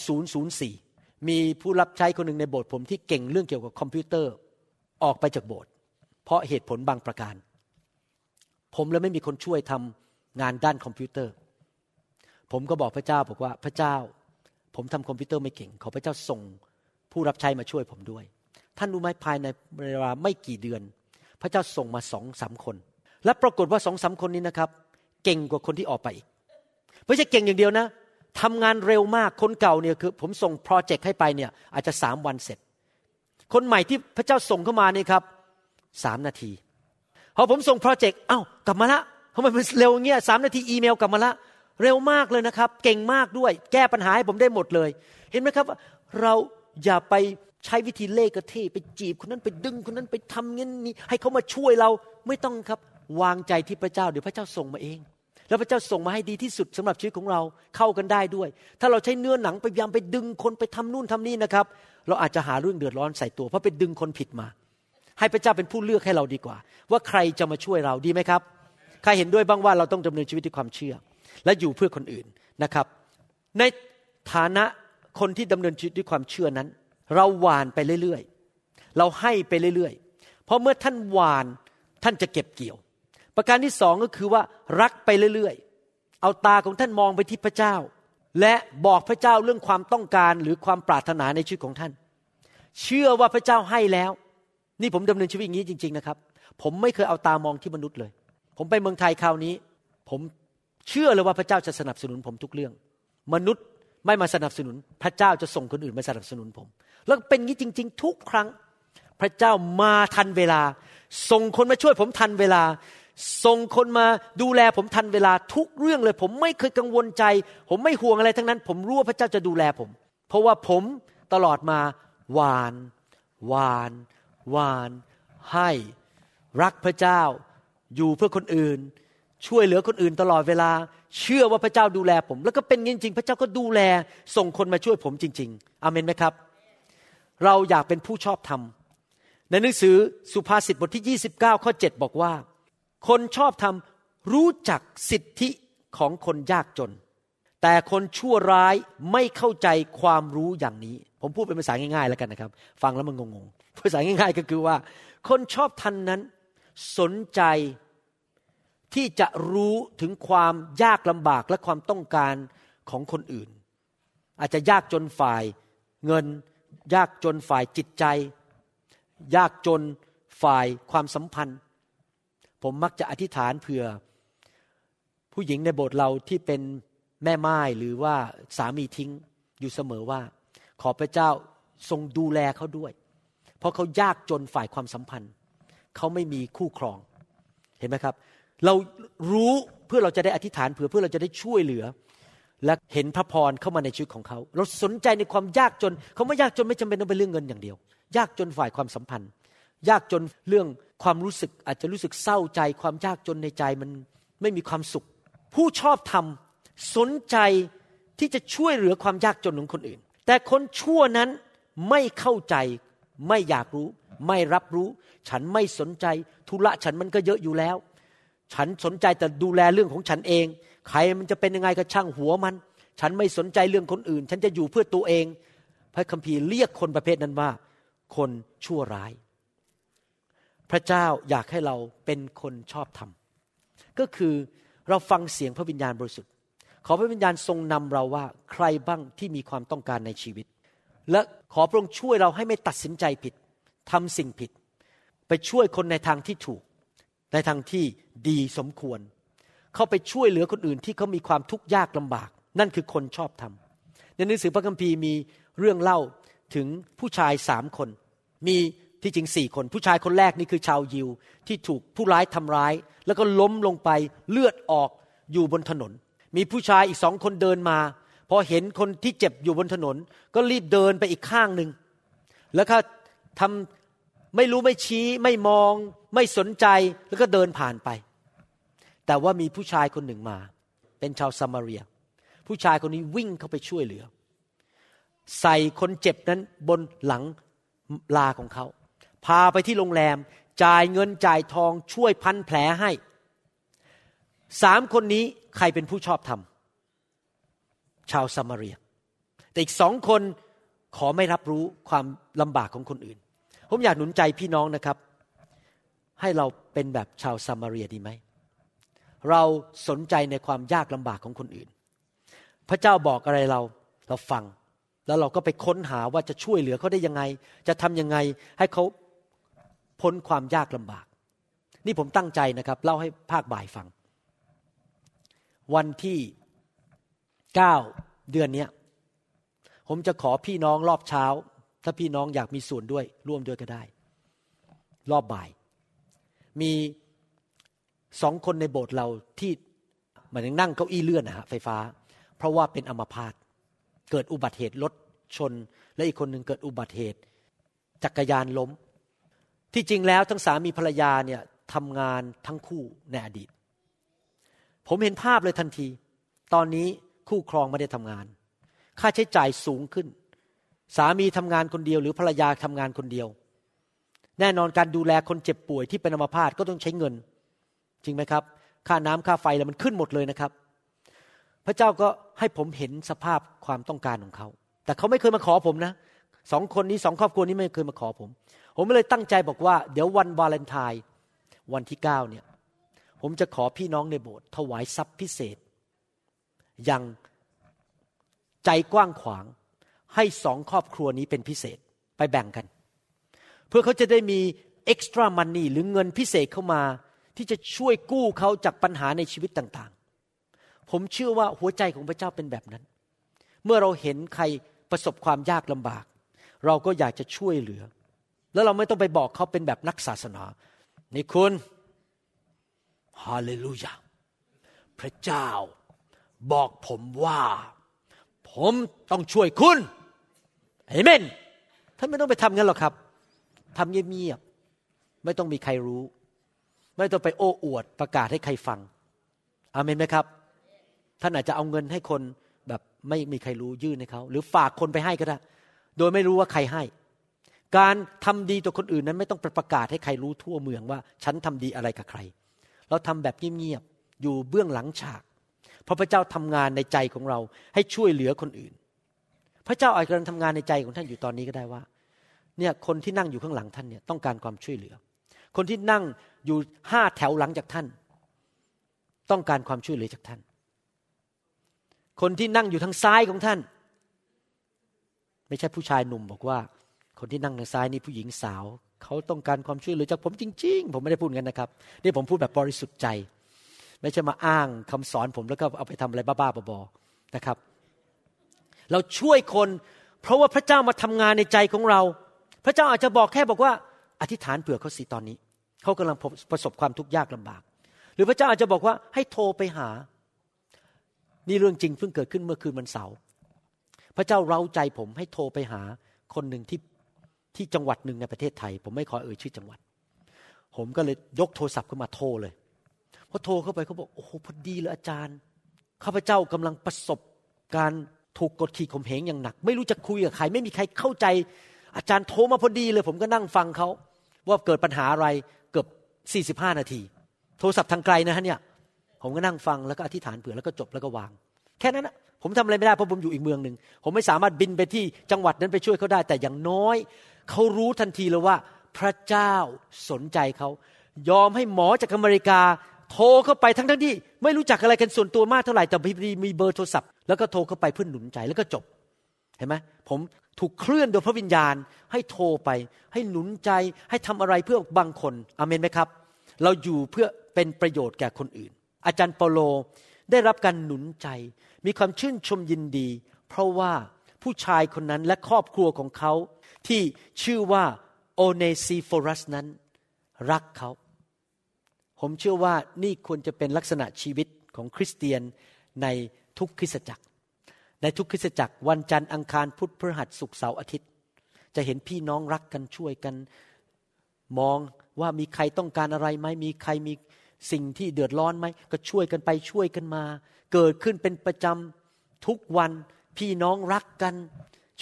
2004 มีผู้รับใช้คนหนึ่งในโบสถ์ผมที่เก่งเรื่องเกี่ยวกับคอมพิวเตอร์ออกไปจากโบสถ์เพราะเหตุผลบางประการ ผมเลยไม่มีคนช่วยทำ งานด้านคอมพิวเตอร์ ผมก็บอกพระเจ้าบอกว่าพระเจ้า ผมทำคอมพิวเตอร์ไม่เก่ง ขอพระเจ้าส่งผู้รับใช้มาช่วยผมด้วย ท่านรู้ไหมภายในเวลาไม่กี่เดือน พระเจ้าส่งมาสองสามคน และปรากฏว่าสองสามคนนี้นะครับ เก่งกว่าคนที่ออกไปอีกไม่ใช่เก่งอย่างเดียวนะทำงานเร็วมากคนเก่าเนี่ยคือ ผมส่งโปรเจกต์ให้ไปเนี่ยอาจจะสามวันเสร็จ คนใหม่ที่พระเจ้าส่งเข้ามานี่ครับสามนาทีพอผมส่งโปรเจกต์เอ้ากลับมาละ ทำไมมันเร็วเงี้ยสามนาทีอีเมลกลับมาละ เร็วมากเลยนะครับ เก่งมากด้วย แก้ปัญหาให้ผมได้หมดเลย เห็นไหมครับ เราอย่าไปใช้วิธีเล่กระเทไปจีบคนนั้นไปดึงคนนั้นไปทำเงี้ยนี้ให้เขามาช่วยเราไม่ต้องครับ วางใจที่พระเจ้าเดี๋ยวพระเจ้าส่งมาเอง แล้วพระเจ้าส่งมาให้ดีที่สุดสำหรับชีวิตของเราเข้ากันได้ด้วย ถ้าเราใช้เนื้อหนังไปพยายามไปดึงคนไปทำนู่นทำนี่นะครับ เราอาจจะหาเรื่องเดือดร้อนใส่ตัวเพราะไปดึงคนผิดมา ให้พระเจ้าเป็นผู้เลือกให้เราดีกว่า ว่าใครจะมาช่วยเราดีไหมครับ ใครเห็นด้วยบ้างว่าเราต้องดำเนินชีวิตด้วยความเชื่อ และอยู่เพื่อคนอื่นนะครับ ในฐานะคนที่ดำเนินชีวิตด้วยความเชื่อนั้น เราหวานไปเรื่อยๆ เราให้ไปเรื่อยๆ เพราะเมื่อท่านหวานท่านจะเก็บเกี่ยว ประการที่สองก็คือว่ารักไปเรื่อยๆ เอาตาของท่านมองไปที่พระเจ้า และบอกพระเจ้าเรื่องความต้องการหรือความปรารถนาในชีวิตของท่าน เชื่อว่าพระเจ้าให้แล้ว นี่ผมดำเนินชีวิตอย่างนี้จริง ๆนะครับ ผมไม่เคยเอาตามองที่มนุษย์เลย ผมไปเมืองไทยคราวนี้ ผมเชื่อเลยว่าพระเจ้าจะสนับสนุนผมทุกเรื่อง มนุษย์ไม่มาสนับสนุน พระเจ้าจะส่งคนอื่นมาสนับสนุนผม แล้วเป็นงี้จริง ๆ ทุกครั้ง พระเจ้ามาทันเวลา ส่งคนมาช่วยผมทันเวลา ส่งคนมาดูแลผมทันเวลาทุกเรื่องเลย ผมไม่เคยกังวลใจ ผมไม่ห่วงอะไรทั้งนั้น ผมรู้ว่าพระเจ้าจะดูแลผม เพราะว่าผมตลอดมาหวานหวานหวาน ให้รักพระเจ้า อยู่เพื่อคนอื่น ช่วยเหลือคนอื่นตลอดเวลา เชื่อว่าพระเจ้าดูแลผม แล้วก็เป็นจริงๆ พระเจ้าก็ดูแล ส่งคนมาช่วยผมจริง ๆอเมนไหมครับ เราอยากเป็นผู้ชอบธรรม ในหนังสือสุภาษิตบทที่ 29 ข้อ 7 บอกว่า คนชอบทำรู้จักสิทธิของคนยากจน แต่คนชั่วร้ายไม่เข้าใจความรู้อย่างนี้ ผมพูดเป็นภาษาง่ายๆแล้วกันนะครับ ฟังแล้วมันงงๆภาษาง่ายๆก็คือว่า คนชอบทันนั้น สนใจ ที่จะรู้ถึงความยากลำบากและความต้องการของคนอื่น อาจจะยากจนฝ่ายเงิน ยากจนฝ่ายจิตใจ ยากจนฝ่ายความสัมพันธ์ ผมมักจะอธิษฐานเผื่อ ผู้หญิงในโบสถ์เราที่เป็นแม่ไม้หรือว่าสามีทิ้งอยู่เสมอว่า ขอพระเจ้าทรงดูแลเขาด้วย เพราะเขายากจนฝ่ายความสัมพันธ์ เขาไม่มีคู่ครองเห็นไหมครับ เรารู้เพื่อเราจะได้อธิษฐานเผื่อเพื่อเราจะได้ช่วยเหลือ และเห็นพระพรเข้ามาในชีวิตของเขา เราสนใจในความยากจนเขาไม่ยากจนไม่จำเป็นต้องเป็นเรื่องเงินอย่างเดียว ยากจนฝ่ายความสัมพันธ์ ยากจนเรื่องความรู้สึกอาจจะรู้สึกเศร้าใจ ความยากจนในใจมันไม่มีความสุข ผู้ชอบทำสนใจที่จะช่วยเหลือความยากจนของคนอื่น แต่คนชั่วนั้นไม่เข้าใจไม่อยากรู้ ไม่รับรู้ ฉันไม่สนใจ ธุระฉันมันก็เยอะอยู่แล้ว ฉันสนใจแต่ดูแลเรื่องของฉันเอง ใครมันจะเป็นยังไงก็ช่างหัวมัน ฉันไม่สนใจเรื่องคนอื่น ฉันจะอยู่เพื่อตัวเอง พระคัมภีร์เรียกคนประเภทนั้นว่า คนชั่วร้าย พระเจ้าอยากให้เราเป็นคนชอบธรรม ก็คือเราฟังเสียงพระวิญญาณบริสุทธิ์ ขอพระวิญญาณทรงนำเราว่าใครบ้างที่มีความต้องการในชีวิต และขอพระองค์ช่วยเราให้ไม่ตัดสินใจผิดทำสิ่งผิด ไปช่วยคนในทางที่ถูก ในทางที่ดีสมควร เข้าไปช่วยเหลือคนอื่นที่เขามีความทุกข์ยากลำบาก นั่นคือคนชอบทำในหนังสือพระคัมภีร์มีเรื่องเล่าถึงผู้ชายสามคน มีที่จริงสี่คน ผู้ชายคนแรกนี่คือชาวยิวที่ถูกผู้ร้ายทำร้าย แล้วก็ล้มลงไปเลือดออกอยู่บนถนน มีผู้ชายอีกสองคนเดินมาพอเห็นคนที่เจ็บอยู่บนถนน ก็รีบเดินไปอีกข้างหนึ่งแล้วก็ทำ ไม่รู้ไม่ชี้ไม่มอง ไม่สนใจแล้วก็เดินผ่านไป แต่ว่ามีผู้ชายคนหนึ่งมา เป็นชาวซามารีย ผู้ชายคนนี้วิ่งเข้าไปช่วยเหลือ ใส่คนเจ็บนั้นบนหลังลาของเขา พาไปที่โรงแรมจ่ายเงินจ่ายทองช่วยพันแผลให้สามคนนี้ใครเป็นผู้ชอบธรรมชาวซามารีย แต่อีกสองคนขอไม่รับรู้ความลำบากของคนอื่น ผมอยากหนุนใจพี่น้องนะครับ ให้เราเป็นแบบชาวซามารียดีไหม เราสนใจในความยากลำบากของคนอื่น พระเจ้าบอกอะไรเราเราฟัง แล้วเราก็ไปค้นหาว่าจะช่วยเหลือเขาได้ยังไง จะทำยังไงให้เขาพ้นความยากลำบาก นี่ผมตั้งใจนะครับเล่าให้ภาคบ่ายฟัง วันที่เก้าเดือนนี้ผมจะขอพี่น้องรอบเช้า ถ้าพี่น้องอยากมีส่วนด้วยร่วมด้วยก็ได้ รอบบ่าย มีสองคนในโบสถ์เราที่เหมือนนั่งเก้าอี้เลื่อนนะฮะไฟฟ้า เพราะว่าเป็นอัมพาตเกิดอุบัติเหตุรถชน และอีกคนหนึ่งเกิดอุบัติเหตุ จักรยานล้ม ที่จริงแล้วทั้งสามีภรรยาเนี่ยทำงานทั้งคู่ในอดีต ผมเห็นภาพเลยทันที ตอนนี้คู่ครองไม่ได้ทำงาน ค่าใช้จ่ายสูงขึ้น สามีทำงานคนเดียว หรือภรรยาทำงานคนเดียว แน่นอนการดูแลคนเจ็บป่วยที่เป็นอัมพาตก็ต้องใช้เงิน จริงไหมครับ ค่าน้ำค่าไฟแล้วมันขึ้นหมดเลยนะครับ พระเจ้าก็ให้ผมเห็นสภาพความต้องการของเขา แต่เขาไม่เคยมาขอผมนะสองคนนี้สองครอบครัวนี้ไม่เคยมาขอผม ผมเลยตั้งใจบอกว่า เดี๋ยววันวาเลนไทน์วันที่เก้าเนี่ย ผมจะขอพี่น้องในโบสถ์ถวายทรัพย์พิเศษ อย่างใจกว้างขวาง ให้สองครอบครัวนี้เป็นพิเศษไปแบ่งกัน เพื่อเขาจะได้มีเอ็กซ์ตร้ามันนี่หรือเงินพิเศษเข้ามา ที่จะช่วยกู้เขาจากปัญหาในชีวิตต่างๆ ผมเชื่อว่าหัวใจของพระเจ้าเป็นแบบนั้น เมื่อเราเห็นใครประสบความยากลำบาก เราก็อยากจะช่วยเหลือ แล้วเราไม่ต้องไปบอกเขาเป็นแบบนักศาสนานี่คุณฮาเลลูยาพระเจ้าบอกผมว่า ผมต้องช่วยคุณ เอเมนท่านไม่ต้องไปทำงั้นหรอกครับทำเงียบๆไม่ต้องมีใครรู้ ไม่ต้องไปโอ้อวดประกาศให้ใครฟังอามนไหมครับ ท่านอาจจะเอาเงินให้คนแบบไม่มีใครรู้ยื่นให้เขาหรือฝากคนไปให้ก็ได้ โดยไม่รู้ว่าใครให้ การทำดีต่อคนอื่นนั้น ไม่ต้องประกาศให้ใครรู้ทั่วเมืองว่า ฉันทำดีอะไรกับใคร เราทำแบบเงียบๆอยู่เบื้องหลังฉาก เพราะพระเจ้าทำงานในใจของเราให้ช่วยเหลือคนอื่น พระเจ้าอาจจะทำงานในใจของท่านอยู่ตอนนี้ก็ได้ว่า เนี่ยคนที่นั่งอยู่ข้างหลังท่านเนี่ยต้องการความช่วยเหลือ คนที่นั่งอยู่ห้าแถวหลังจากท่าน ต้องการความช่วยเหลือจากท่าน คนที่นั่งอยู่ทางซ้ายของท่าน ไม่ใช่ผู้ชายหนุ่มบอกว่า คนที่นั่งทางซ้ายนี่ผู้หญิงสาวเขาต้องการความช่วยเหลือจากผมจริง ๆ ผมไม่ได้พูดงั้นนะครับนี่ผมพูดแบบบริสุทธิ์ใจ ไม่ใช่มาอ้างคำสอนผมแล้วก็เอาไปทำอะไรบ้าๆบอๆนะครับ เราช่วยคน เพราะว่าพระเจ้ามาทำงานในใจของเรา พระเจ้าอาจจะบอกแค่บอกว่า อธิษฐานเผื่อเขาสิตอนนี้ เขากำลังประสบความทุกข์ยากลำบาก หรือพระเจ้าอาจจะบอกว่าให้โทรไปหา นี่เรื่องจริงเพิ่งเกิดขึ้นเมื่อคืนวันเสาร์พระเจ้าเร้าใจผมให้โทรไปหาคนหนึ่งที่ที่จังหวัดหนึ่งในประเทศไทย ผมไม่ขอเอ่ยชื่อจังหวัด ผมก็เลยยกโทรศัพท์ขึ้นมาโทรเลยพอโทรเข้าไปเขาบอกโอ้โหพอดีเลยอาจารย์ข้าพเจ้ากำลังประสบการ ถูกกดขี่ข่มเหงอย่างหนัก ไม่รู้จะคุยกับใคร ไม่มีใครเข้าใจ อาจารย์โทรมาพอดีเลย ผมก็นั่งฟังเขาว่าเกิดปัญหาอะไรเกือบ 45 นาที โทรศัพท์ทางไกลนะฮะเนี่ย ผมก็นั่งฟังแล้วก็อธิษฐานเผื่อแล้วก็จบแล้วก็วาง แค่นั้นนะผมทำอะไรไม่ได้เพราะผมอยู่อีกเมืองหนึ่งผมไม่สามารถบินไปที่จังหวัดนั้นไปช่วยเขาได้ แต่อย่างน้อยเขารู้ทันทีเลยว่า พระเจ้าสนใจเขายอมให้หมอจากอเมริกา โทรเข้าไปทั้งทั้งที่ ไม่รู้จักอะไรกันส่วนตัวมากเท่าไหร่แต่มีเบอร์โทรศัพท์แล้วก็โทรเข้าไปเพื่อหนุนใจแล้วก็จบเห็นไหมผมถูกเคลื่อนโดยพระวิญญาณ ให้โทรไป ให้หนุนใจให้ทำอะไรเพื่อบางคนอเมนไหมครับ เราอยู่เพื่อเป็นประโยชน์แก่คนอื่น อาจารย์เปโลได้รับการหนุนใจ มีความชื่นชมยินดี เพราะว่าผู้ชายคนนั้นและครอบครัวของเขา ที่ชื่อว่าโอเนซีฟอรัสนั้น รักเขา ผมเชื่อว่านี่ควรจะเป็นลักษณะชีวิตของคริสเตียนในทุกคริสตจักร ในทุกคริสตจักร วันจันทร์อังคารพุธพฤหัสศุกร์เสาร์อาทิตย์ จะเห็นพี่น้องรักกันช่วยกัน มองว่ามีใครต้องการอะไรไหมมีใครมีสิ่งที่เดือดร้อนไหมก็ช่วยกันไปช่วยกันมา เกิดขึ้นเป็นประจำทุกวันพี่น้องรักกัน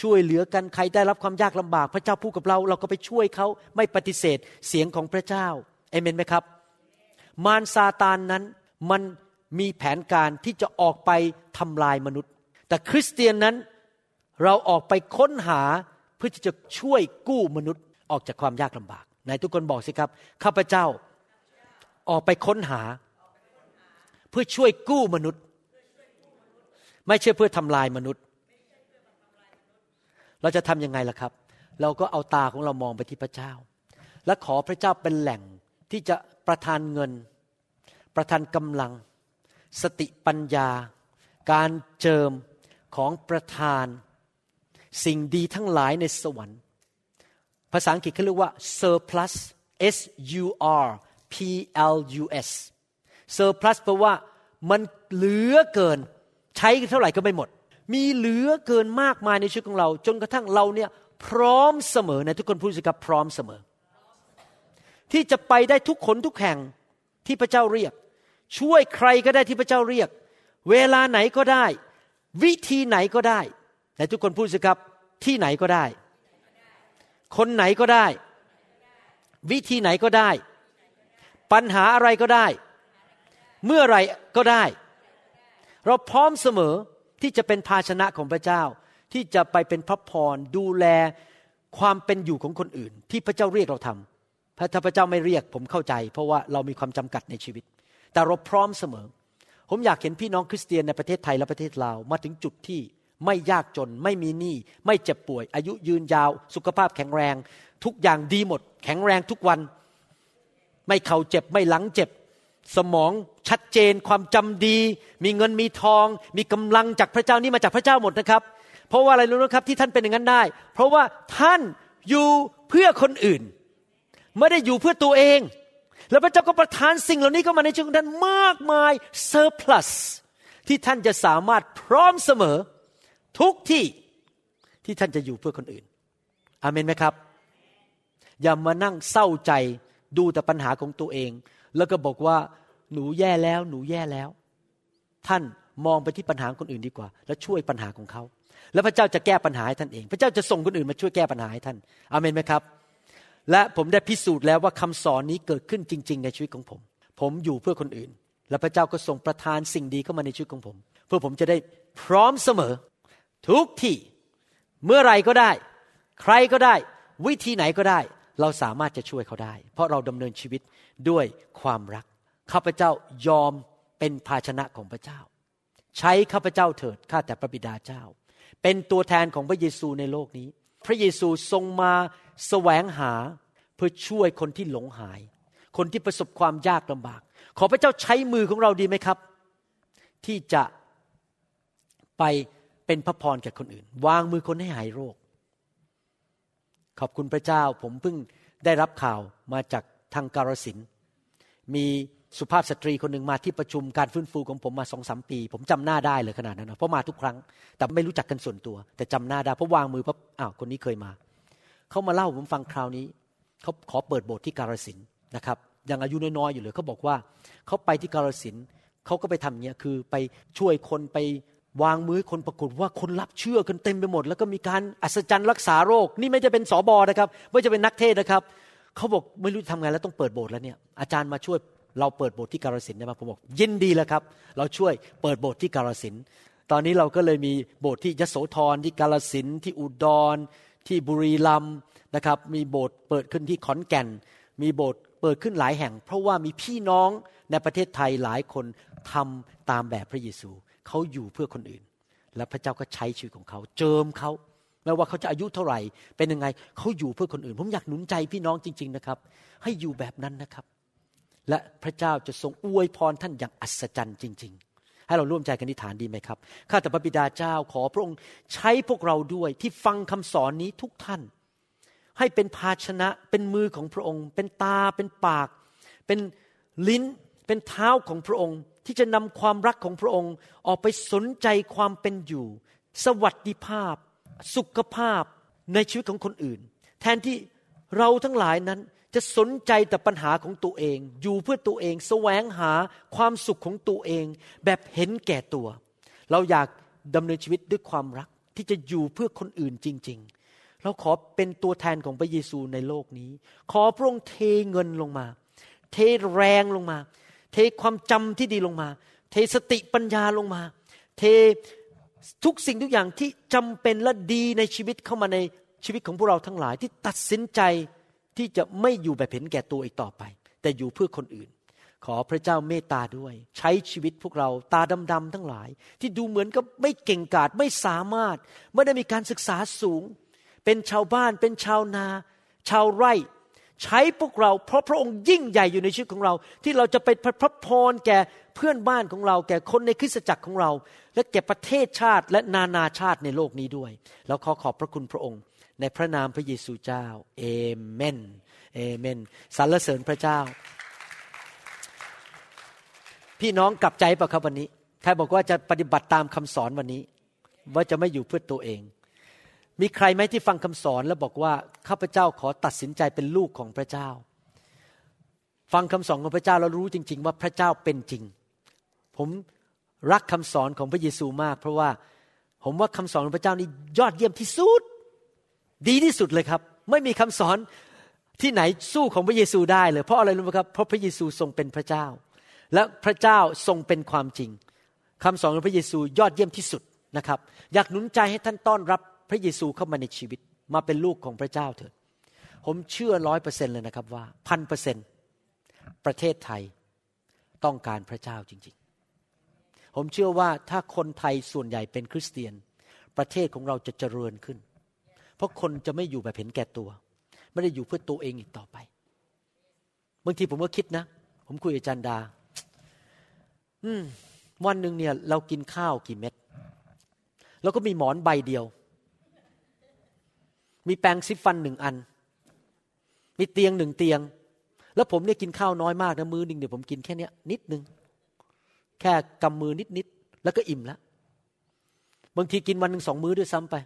ช่วยเหลือกันใครได้รับความยากลำบาก พระเจ้าพูดกับเรา เราก็ไปช่วยเขาไม่ปฏิเสธเสียงของพระเจ้าเอเมนไหมครับ มารซาตานนั้นมันมีแผนการที่จะออกไปทำลายมนุษย์ แต่คริสเตียนนั้นเราออกไปค้นหาเพื่อที่จะช่วยกู้มนุษย์ออกจากความยากลำบากไหนทุกคนบอกสิครับข้าพเจ้าออกไปค้นหา เพื่อช่วยกู้มนุษย์ ไม่ใช่เพื่อทำลายมนุษย์ เราจะทำยังไงล่ะครับ เราก็เอาตาของเรามองไปที่พระเจ้า และขอพระเจ้าเป็นแหล่งที่จะ ประทานเงิน ประทานกำลัง สติปัญญา การเจิมของประทาน สิ่งดีทั้งหลายในสวรรค์ ภาษาอังกฤษเขาเรียกว่า surplus S U R P L U S surplus แปลว่ามันเหลือเกิน ใช้เท่าไหร่ก็ไม่หมด มีเหลือเกินมากมายในชีวิตของเรา จนกระทั่งเราเนี่ยพร้อมเสมอในทุกคนพูดสิครับพร้อมเสมอ ที่จะไปได้ทุกคนทุกแห่งที่พระเจ้าเรียก ช่วยใครก็ได้ที่พระเจ้าเรียก เวลาไหนก็ได้ วิธีไหนก็ได้แต่ทุกคนพูดสิครับที่ไหนก็ได้ คนไหนก็ได้ วิธีไหนก็ได้ ปัญหาอะไรก็ได้ เมื่อไรก็ได้ เราพร้อมเสมอที่จะเป็นภาชนะของพระเจ้า ที่จะไปเป็นพระพรดูแลความเป็นอยู่ของคนอื่น ที่พระเจ้าเรียกเราทำ ถ้าพระเจ้าไม่เรียกผมเข้าใจ เพราะว่าเรามีความจำกัดในชีวิต แต่เราพร้อมเสมอ ผมอยากเห็นพี่น้องคริสเตียนในประเทศไทยและประเทศลาวมาถึงจุดที่ไม่ยากจนไม่มีหนี้ไม่เจ็บป่วย อายุยืนยาว สุขภาพแข็งแรง ทุกอย่างดีหมด แข็งแรงทุกวัน ไม่เข่าเจ็บไม่หลังเจ็บ สมองชัดเจนความจำดี มีเงินมีทอง มีกำลังจากพระเจ้านี่มาจากพระเจ้าหมดนะครับ เพราะว่าอะไรรู้ไหมครับที่ท่านเป็นอย่างนั้นได้ เพราะว่าท่านอยู่เพื่อคนอื่น ไม่ได้อยู่เพื่อตัวเอง แล้วพระเจ้าก็ประทานสิ่งเหล่านี้เข้ามาในชีวิตของท่านมากมายเซอร์พลัสที่ท่านจะสามารถพร้อมเสมอทุกที่ที่ท่านจะอยู่เพื่อคนอื่น อามนไหมครับ อย่ามานั่งเศร้าใจดูแต่ปัญหาของตัวเอง แล้วก็บอกว่าหนูแย่แล้วหนูแย่แล้ว ท่านมองไปที่ปัญหาคนอื่นดีกว่า แล้วช่วยปัญหาของเขา แล้วพระเจ้าจะแก้ปัญหาให้ท่านเอง พระเจ้าจะส่งคนอื่นมาช่วยแก้ปัญหาให้ท่านอเมนไหมครับ และผมได้พิสูจน์แล้วว่าคำสอนนี้เกิดขึ้นจริง ๆ ในชีวิตของผม ผมอยู่เพื่อคนอื่น และพระเจ้าก็ส่งประทานสิ่งดีเข้ามาในชีวิตของผม เพื่อผมจะได้พร้อมเสมอ ทุกที่เมื่อไรก็ได้ ใครก็ได้ วิธีไหนก็ได้ เราสามารถจะช่วยเขาได้ เพราะเราดำเนินชีวิตด้วยความรักข้าพเจ้ายอมเป็นภาชนะของพระเจ้า ใช้ข้าพเจ้าเถิดข้าแต่พระบิดาเจ้า เป็นตัวแทนของพระเยซูในโลกนี้ พระเยซูทรงมา แสวงหาเพื่อช่วยคนที่หลงหาย คนที่ประสบความยากลำบาก ขอพระเจ้าใช้มือของเราดีไหมครับ ที่จะไปเป็นพระพรแก่คนอื่น วางมือคนให้หายโรค ขอบคุณพระเจ้าผมเพิ่งได้รับข่าวมาจากทางการสินมีสุภาพสตรีคนหนึ่งมาที่ประชุมการฟื้นฟูของผมมาสองสามปี ผมจำหน้าได้เลยขนาดนั้นนะเพราะมาทุกครั้ง แต่ไม่รู้จักกันส่วนตัว แต่จำหน้าได้เพราะวางมือเพราะอ้าวคนนี้เคยมา เขามาเล่าผมฟังคราวนี้เขาขอเปิดโบสถ์ที่การสินนะครับยังอายุน้อยๆอยู่เลยเขาบอกว่าเขาไปที่การสินเขาก็ไปทำเนี้ยคือไปช่วยคนไปวางมือคนปรากฏว่าคนรับเชื่อกันเต็มไปหมด แล้วก็มีการอัศจรรย์รักษาโรค นี่ไม่จะเป็นสอบอนะครับ ไม่จะเป็นนักเทศนะครับเขาบอกไม่รู้ทำไงแล้วต้องเปิดโบสถ์แล้วเนี่ยอาจารย์มาช่วยเราเปิดโบสถ์ที่กาลสินได้ไหมผมบอกยินดีแล้วครับ เราช่วยเปิดโบสถ์ที่กาลสินตอนนี้เราก็เลยมีโบสถ์ที่ยโสธรที่กาลสินที่อุดร ที่บุรีรัมย์นะครับ มีโบสถ์เปิดขึ้นที่ขอนแก่น มีโบสถ์เปิดขึ้นหลายแห่ง เพราะว่ามีพี่น้องในประเทศไทยหลายคนทำตามแบบพระเยซูเขาอยู่เพื่อคนอื่น และพระเจ้าก็ใช้ชีวิตของเขาเจิมเขาไม่ว่าเขาจะอายุเท่าไหร่ เป็นยังไงเขาอยู่เพื่อคนอื่น ผมอยากหนุนใจพี่น้องจริง ๆนะครับ ให้อยู่แบบนั้นนะครับ และพระเจ้าจะทรงอวยพรท่านอย่างอัศจรรย์จริง ๆ ให้เราร่วมใจกันอธิษฐานดีไหมครับ ข้าแต่พระบิดาเจ้าขอพระองค์ใช้พวกเราด้วยที่ฟังคำสอนนี้ทุกท่าน ให้เป็นภาชนะเป็นมือของพระองค์ เป็นตาเป็นปาก เป็นลิ้นเป็นเท้าของพระองค์ ที่จะนำความรักของพระองค์ ออกไปสนใจความเป็นอยู่ สวัสดิภาพ สุขภาพในชีวิตของคนอื่น แทนที่เราทั้งหลายนั้น จะสนใจแต่ปัญหาของตัวเอง อยู่เพื่อตัวเองแสวงหาความสุขของตัวเอง แบบเห็นแก่ตัว เราอยากดำเนินชีวิตด้วยความรักที่จะอยู่เพื่อคนอื่นจริง ๆ เราขอเป็นตัวแทนของพระเยซูในโลกนี้ ขอพระองค์เทเงินลงมา เทแรงลงมา เทความจำที่ดีลงมา เทสติปัญญาลงมา เททุกสิ่งทุกอย่างที่จำเป็นและดีในชีวิตเข้ามาในชีวิตของพวกเราทั้งหลายที่ตัดสินใจ ที่จะไม่อยู่แบบเห็นแก่ตัวอีกต่อไป แต่อยู่เพื่อคนอื่น ขอพระเจ้าเมตตาด้วย ใช้ชีวิตพวกเราตาดำๆทั้งหลาย ที่ดูเหมือนกับไม่เก่งกาจไม่สามารถ ไม่ได้มีการศึกษาสูง เป็นชาวบ้านเป็นชาวนา ชาวไร่ ใช้พวกเราเพราะพระองค์ยิ่งใหญ่อยู่ในชีวิตของเรา ที่เราจะไปพระพรแก่เพื่อนบ้านของเรา แก่คนในคริสตจักรของเรา และแก่ประเทศชาติและนานาชาติในโลกนี้ด้วย แล้วขอขอบพระคุณพระองค์ ในพระนามพระเยซูเจ้าเอเมนเอเมนสรรเสริญพระเจ้า พี่น้องกลับใจปะครับวันนี้ใครบอกว่าจะปฏิบัติตามคำสอนวันนี้ ว่าจะไม่อยู่เพื่อตัวเอง มีใครไหมที่ฟังคำสอนแล้วบอกว่าข้าพเจ้าขอตัดสินใจเป็นลูกของพระเจ้า ฟังคำสอนของพระเจ้าแล้วรู้จริง ๆ ว่าพระเจ้าเป็นจริง ผมรักคำสอนของพระเยซูมาก เพราะว่าผมว่าคำสอนของพระเจ้านี่ยอดเยี่ยมที่สุด ดีที่สุดเลยครับ ไม่มีคำสอนที่ไหนสู้ของพระเยซูได้เลย เพราะอะไรรู้ไหมครับ เพราะพระเยซูทรงเป็นพระเจ้า และพระเจ้าทรงเป็นความจริงคำสอนของพระเยซูยอดเยี่ยมที่สุดนะครับ อยากหนุนใจให้ท่านต้อนรับพระเยซูเข้ามาในชีวิต มาเป็นลูกของพระเจ้าเถิดผมเชื่อร้อยเปอร์เซ็นเลยนะครับว่าพันเปอร์เซ็นประเทศไทยต้องการพระเจ้าจริง ๆ ผมเชื่อว่าถ้าคนไทยส่วนใหญ่เป็นคริสเตียน ประเทศของเราจะเจริญขึ้น เพราะคนจะไม่อยู่แบบเห็นแก่ตัว ไม่ได้อยู่เพื่อตัวเองอีกต่อไป บางทีผมก็คิดนะ ผมคุยกับจันดา อืม วันหนึ่งเนี่ย เรากินข้าวกี่เม็ด แล้วก็มีหมอนใบเดียว มีแปรงซิฟฟันหนึ่งอัน มีเตียงหนึ่งเตียง แล้วผมเนี่ยกินข้าวน้อยมากนะมือหนึ่งเดี๋ยวผมกินแค่เนี้ยนิดนึง แค่กำมือนิดนิดแล้วก็อิ่มแล้วบางทีกินวันหนึ่งสองมื้อด้วยซ้ำไป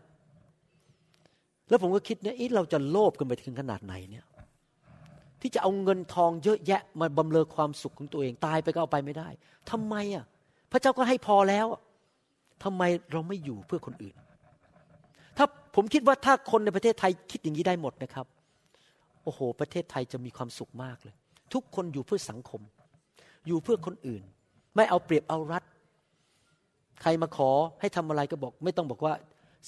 แล้วผมก็คิดเนี่ยเราจะโลภกันไปถึงขนาดไหนเนี่ยที่จะเอาเงินทองเยอะแยะมาบำเรอความสุขของตัวเองตายไปก็เอาไปไม่ได้ทำไมอะพระเจ้าก็ให้พอแล้วทำไมเราไม่อยู่เพื่อคนอื่น ถ้าผมคิดว่าถ้าคนในประเทศไทยคิดอย่างนี้ได้หมดนะครับ โอ้โห ประเทศไทยจะมีความสุขมากเลย ทุกคนอยู่เพื่อสังคม อยู่เพื่อคนอื่น ไม่เอาเปรียบเอารัด ใครมาขอให้ทำอะไรก็บอก ไม่ต้องบอกว่า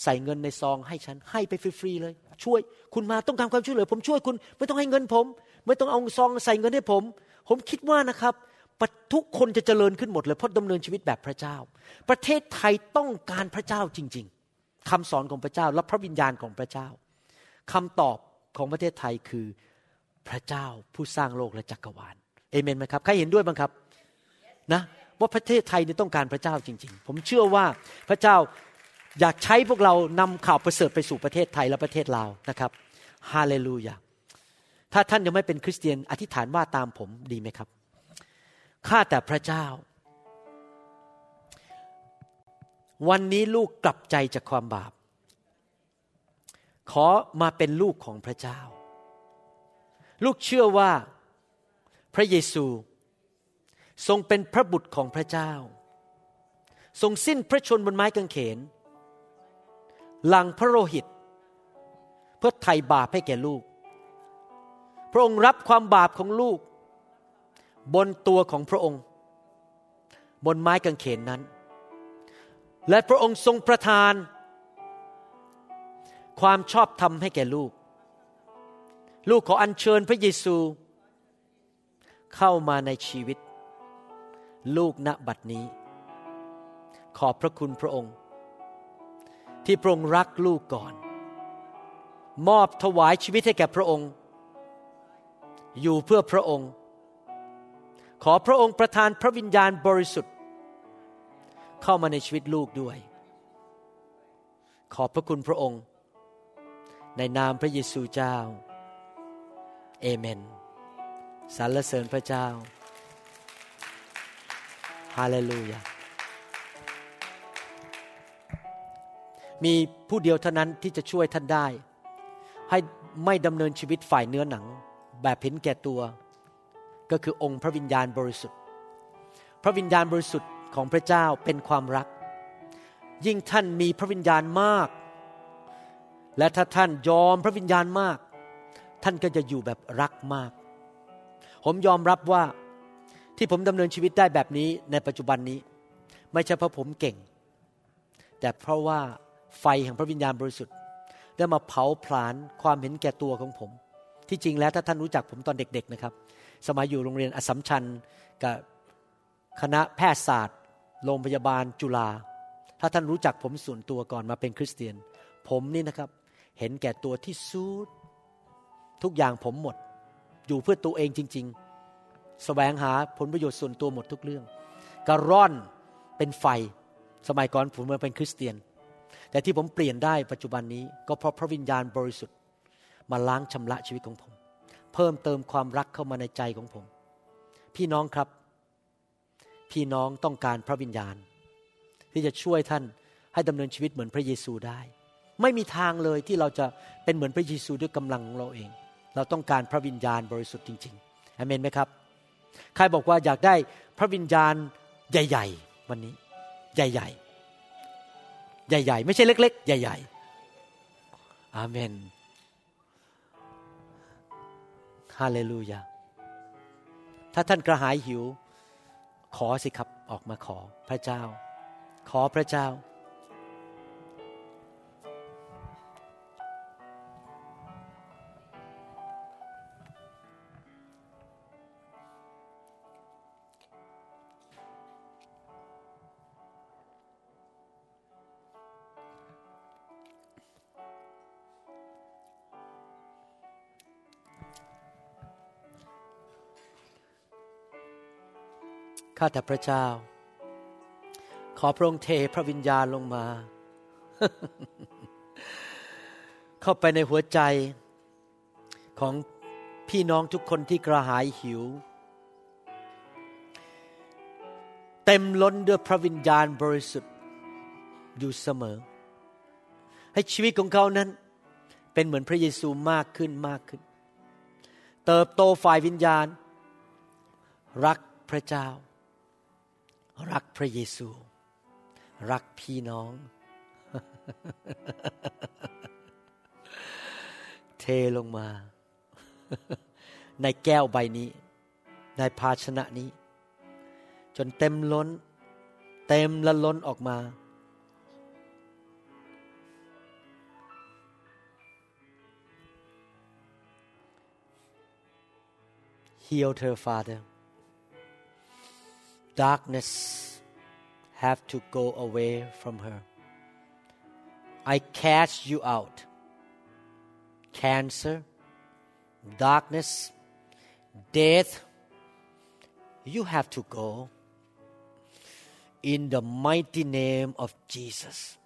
ใส่เงินในซองให้ฉันให้ไปฟรีๆเลย ช่วยคุณมาต้องการความช่วยเหลือ ผมช่วยคุณ ไม่ต้องให้เงินผม ไม่ต้องเอาซองใส่เงินให้ผม ผมคิดว่านะครับทุกคนจะเจริญขึ้นหมดเลยเพราะดำเนินชีวิตแบบพระเจ้า ประเทศไทยต้องการพระเจ้าจริง ๆคำสอนของพระเจ้าและพระวิญญาณของพระเจ้าคำตอบของประเทศไทยคือพระเจ้าผู้สร้างโลกและจักรวาลเอเมนไหมครับใครเห็นด้วยบ้างครับนะว่าประเทศไทยนี่ต้องการพระเจ้าจริง ๆ ผมเชื่อว่าพระเจ้า อยากใช้พวกเรานำข่าวประเสริฐไปสู่ประเทศไทยและประเทศลาวนะครับฮาเลลูยาถ้าท่านยังไม่เป็นคริสเตียนอธิษฐานว่าตามผมดีไหมครับข้าแต่พระเจ้า วันนี้ลูกกลับใจจากความบาป ขอมาเป็นลูกของพระเจ้า ลูกเชื่อว่าพระเยซู ทรงเป็นพระบุตรของพระเจ้า ทรงสิ้นพระชนบนไม้กางเขน หลังพระโลหิต เพื่อไถ่บาปให้แก่ลูก พระองค์รับความบาปของลูก บนตัวของพระองค์ บนไม้กางเขนนั้น และพระองค์ทรงประทาน ความชอบธรรมให้แก่ลูก ลูกขออัญเชิญพระเยซู เข้ามาในชีวิต ลูกณบัดนี้ ขอบพระคุณพระองค์ ที่พระองค์รักลูกก่อน มอบถวายชีวิตให้แก่พระองค์ อยู่เพื่อพระองค์ ขอพระองค์ประทานพระวิญญาณบริสุทธิ์ เข้ามาในชีวิตลูกด้วย ขอบพระคุณพระองค์ ในนามพระเยซูเจ้า เอเมนสรรเสริญพระเจ้าฮาเลลูยา มีผู้เดียวเท่านั้นที่จะช่วยท่านได้ ให้ไม่ดำเนินชีวิตฝ่ายเนื้อหนัง แบบเห็นแก่ตัว ก็คือองค์พระวิญญาณบริสุทธิ์ พระวิญญาณบริสุทธิ์ของพระเจ้าเป็นความรัก ยิ่งท่านมีพระวิญญาณมาก และถ้าท่านยอมพระวิญญาณมาก ท่านก็จะอยู่แบบรักมาก ผมยอมรับว่าที่ผมดำเนินชีวิตได้แบบนี้ในปัจจุบันนี้ ไม่ใช่เพราะผมเก่ง แต่เพราะว่า ไฟแห่งพระวิญญาณบริสุทธิ์ ได้มาเผาผลาญความเห็นแก่ตัวของผม ที่จริงแล้วถ้าท่านรู้จักผมตอนเด็กๆนะครับ สมัยอยู่โรงเรียนอสมชัญกับคณะแพทยศาสตร์ โรงพยาบาลจุฬาถ้าท่านรู้จักผมส่วนตัวก่อนมาเป็นคริสเตียน ผมนี่นะครับ เห็นแก่ตัวที่สุดทุกอย่างผมหมด อยู่เพื่อตัวเองจริง ๆสแสวงหาผลประโยชน์ส่วนตัวหมดทุกเรื่อง กระร่อนเป็นไฟ สมัยก่อนผมเมาเป็นคริสเตียน แต่ที่ผมเปลี่ยนได้ปัจจุบันนี้ก็เพราะพระวิญญาณบริสุทธิ์ มาล้างชำระชีวิตของผม เพิ่มเติมความรักเข้ามาในใจของผม พี่น้องครับ พี่น้องต้องการพระวิญญาณ ที่จะช่วยท่านให้ดำเนินชีวิตเหมือนพระเยซูได้ ไม่มีทางเลยที่เราจะเป็นเหมือนพระเยซูด้วยกำลังของเราเอง เราต้องการพระวิญญาณบริสุทธิ์จริงๆอเมนไหมครับใครบอกว่าอยากได้พระวิญญาณใหญ่ ๆ วันนี้ ใหญ่ ๆ ใหญ่ ๆ ไม่ใช่เล็ก ๆ ใหญ่ ๆ อาเมนฮาเลลูยาถ้าท่านกระหายหิว ขอสิครับออกมาขอพระเจ้า ขอพระเจ้า ข้าแต่พระเจ้า ขอพระองค์เทพระวิญญาณลงมา เข้าไปในหัวใจของพี่น้องทุกคนที่กระหายหิว เต็มล้นด้วยพระวิญญาณบริสุทธิ์อยู่เสมอ ให้ชีวิตของเขานั้น เป็นเหมือนพระเยซูมากขึ้นมากขึ้น เติบโตฝ่ายวิญญาณ รักพระเจ้า รักพระเยซู รักพี่น้อง เทลงมา ในแก้วใบนี้ ในภาชนะนี้ จนเต็มล้น เต็มละล้นออกมา Heal her father darkness have to go away from her. I cast you out. Cancer darkness death you have to go. In the mighty name of jesus.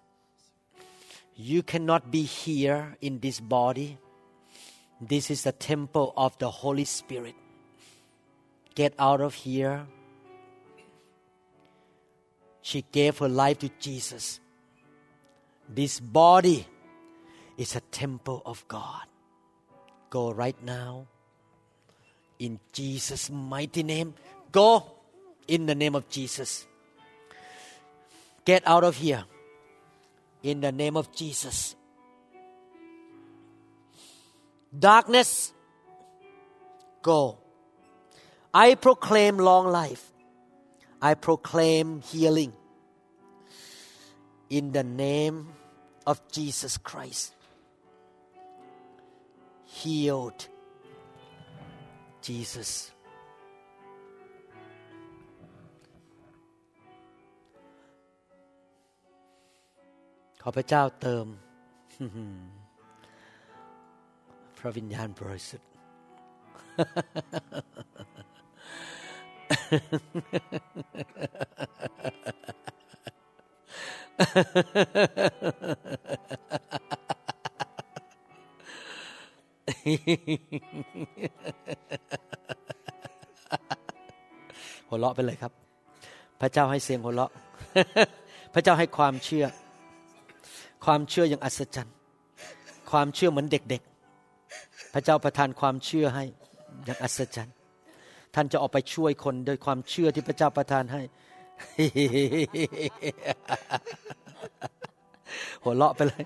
You cannot be here in this body. This is the temple of the holy spirit. Get out of here. She gave her life to Jesus. This body is a temple of God. Go right now. In Jesus' mighty name. Go in the name of Jesus. Get out of here. In the name of Jesus. Darkness, go. I proclaim long life. I proclaim healing. In the name of Jesus Christ. Healed. Jesus. ขอพระเจ้าเติม พระวิญญาณบริสุทธิ์ <laughs> หัวเราะไปเลยครับ พระเจ้าให้เสียงหัวเราะ พระเจ้าให้ความเชื่อ ความเชื่ออย่างอัศจรรย์ ความเชื่อเหมือนเด็กๆ พระเจ้าประทานความเชื่อให้อย่างอัศจรรย์ ท่านจะออกไปช่วยคนโดยความเชื่อที่พระเจ้าประทานให้ หัวเราะไปเลย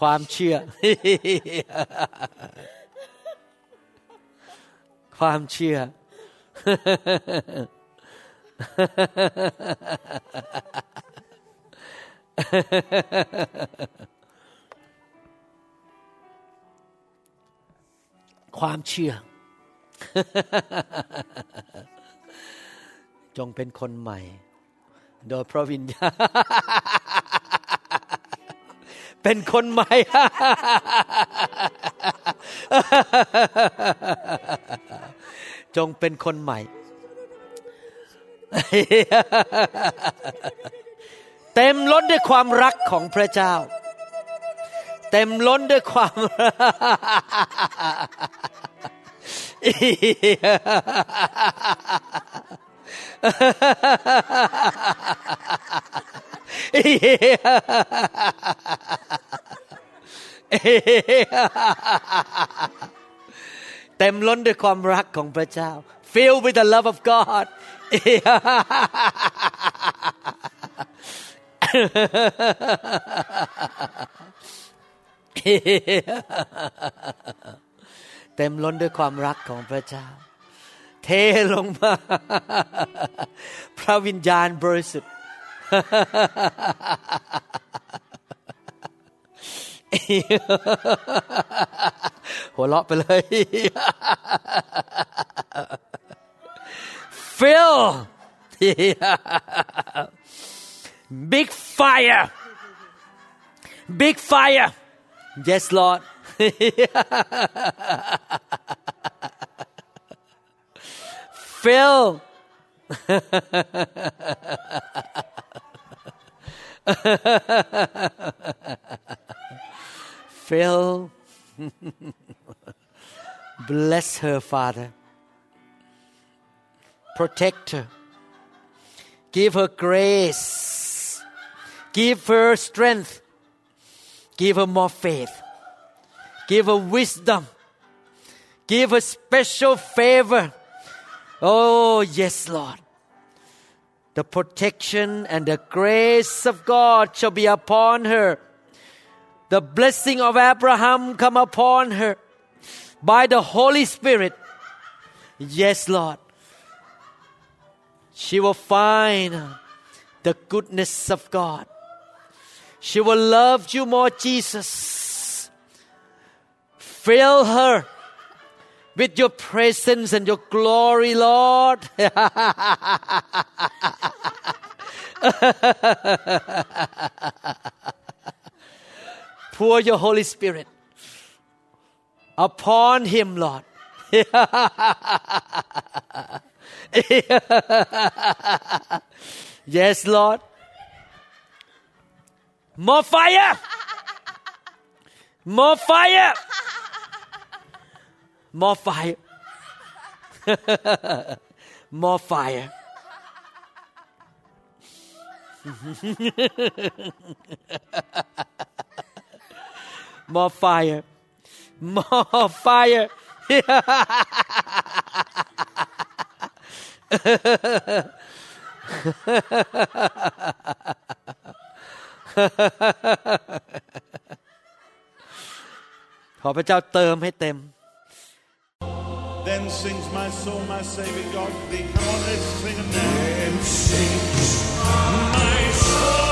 ความเชื่อ ความเชื่อ ความเชื่อ จงเป็นคนใหม่ โดยพระวิญญาณเป็นคนใหม่ จงเป็นคนใหม่ เต็มล้นด้วยความรักของพระเจ้า เต็มล้นด้วยความเต็มล้นด้วยความรักของพระเจ้า filled with the love of God เต็มล้นด้วยความรักของพระเจ้า เทลงมา พระวิญญาณบริสุทธิ์หัวเราะไปเลย fill <laughs> big fire! Big fire! Yes Lord. <laughs> Fill <laughs> fill bless her father protect her give her grace give her strength give her more faith give her wisdom give her special favor Oh, yes, Lord. The protection and the grace of God shall be upon her. The blessing of Abraham come upon her by the Holy Spirit. Yes, Lord. She will find the goodness of God. She will love you more, Jesus. Fill her with your presence and your glory, Lord. <laughs> Pour your Holy Spirit upon him, Lord. <laughs> <laughs> yes, Lord. More fire! More fire! More fire. <laughs> <laughs> More fire. More fire. More fire. ขอพระเจ้าเติมให้เต็ม Then sings my soul, my Savior God to thee. Come on, let's sing a name. Then sings my soul,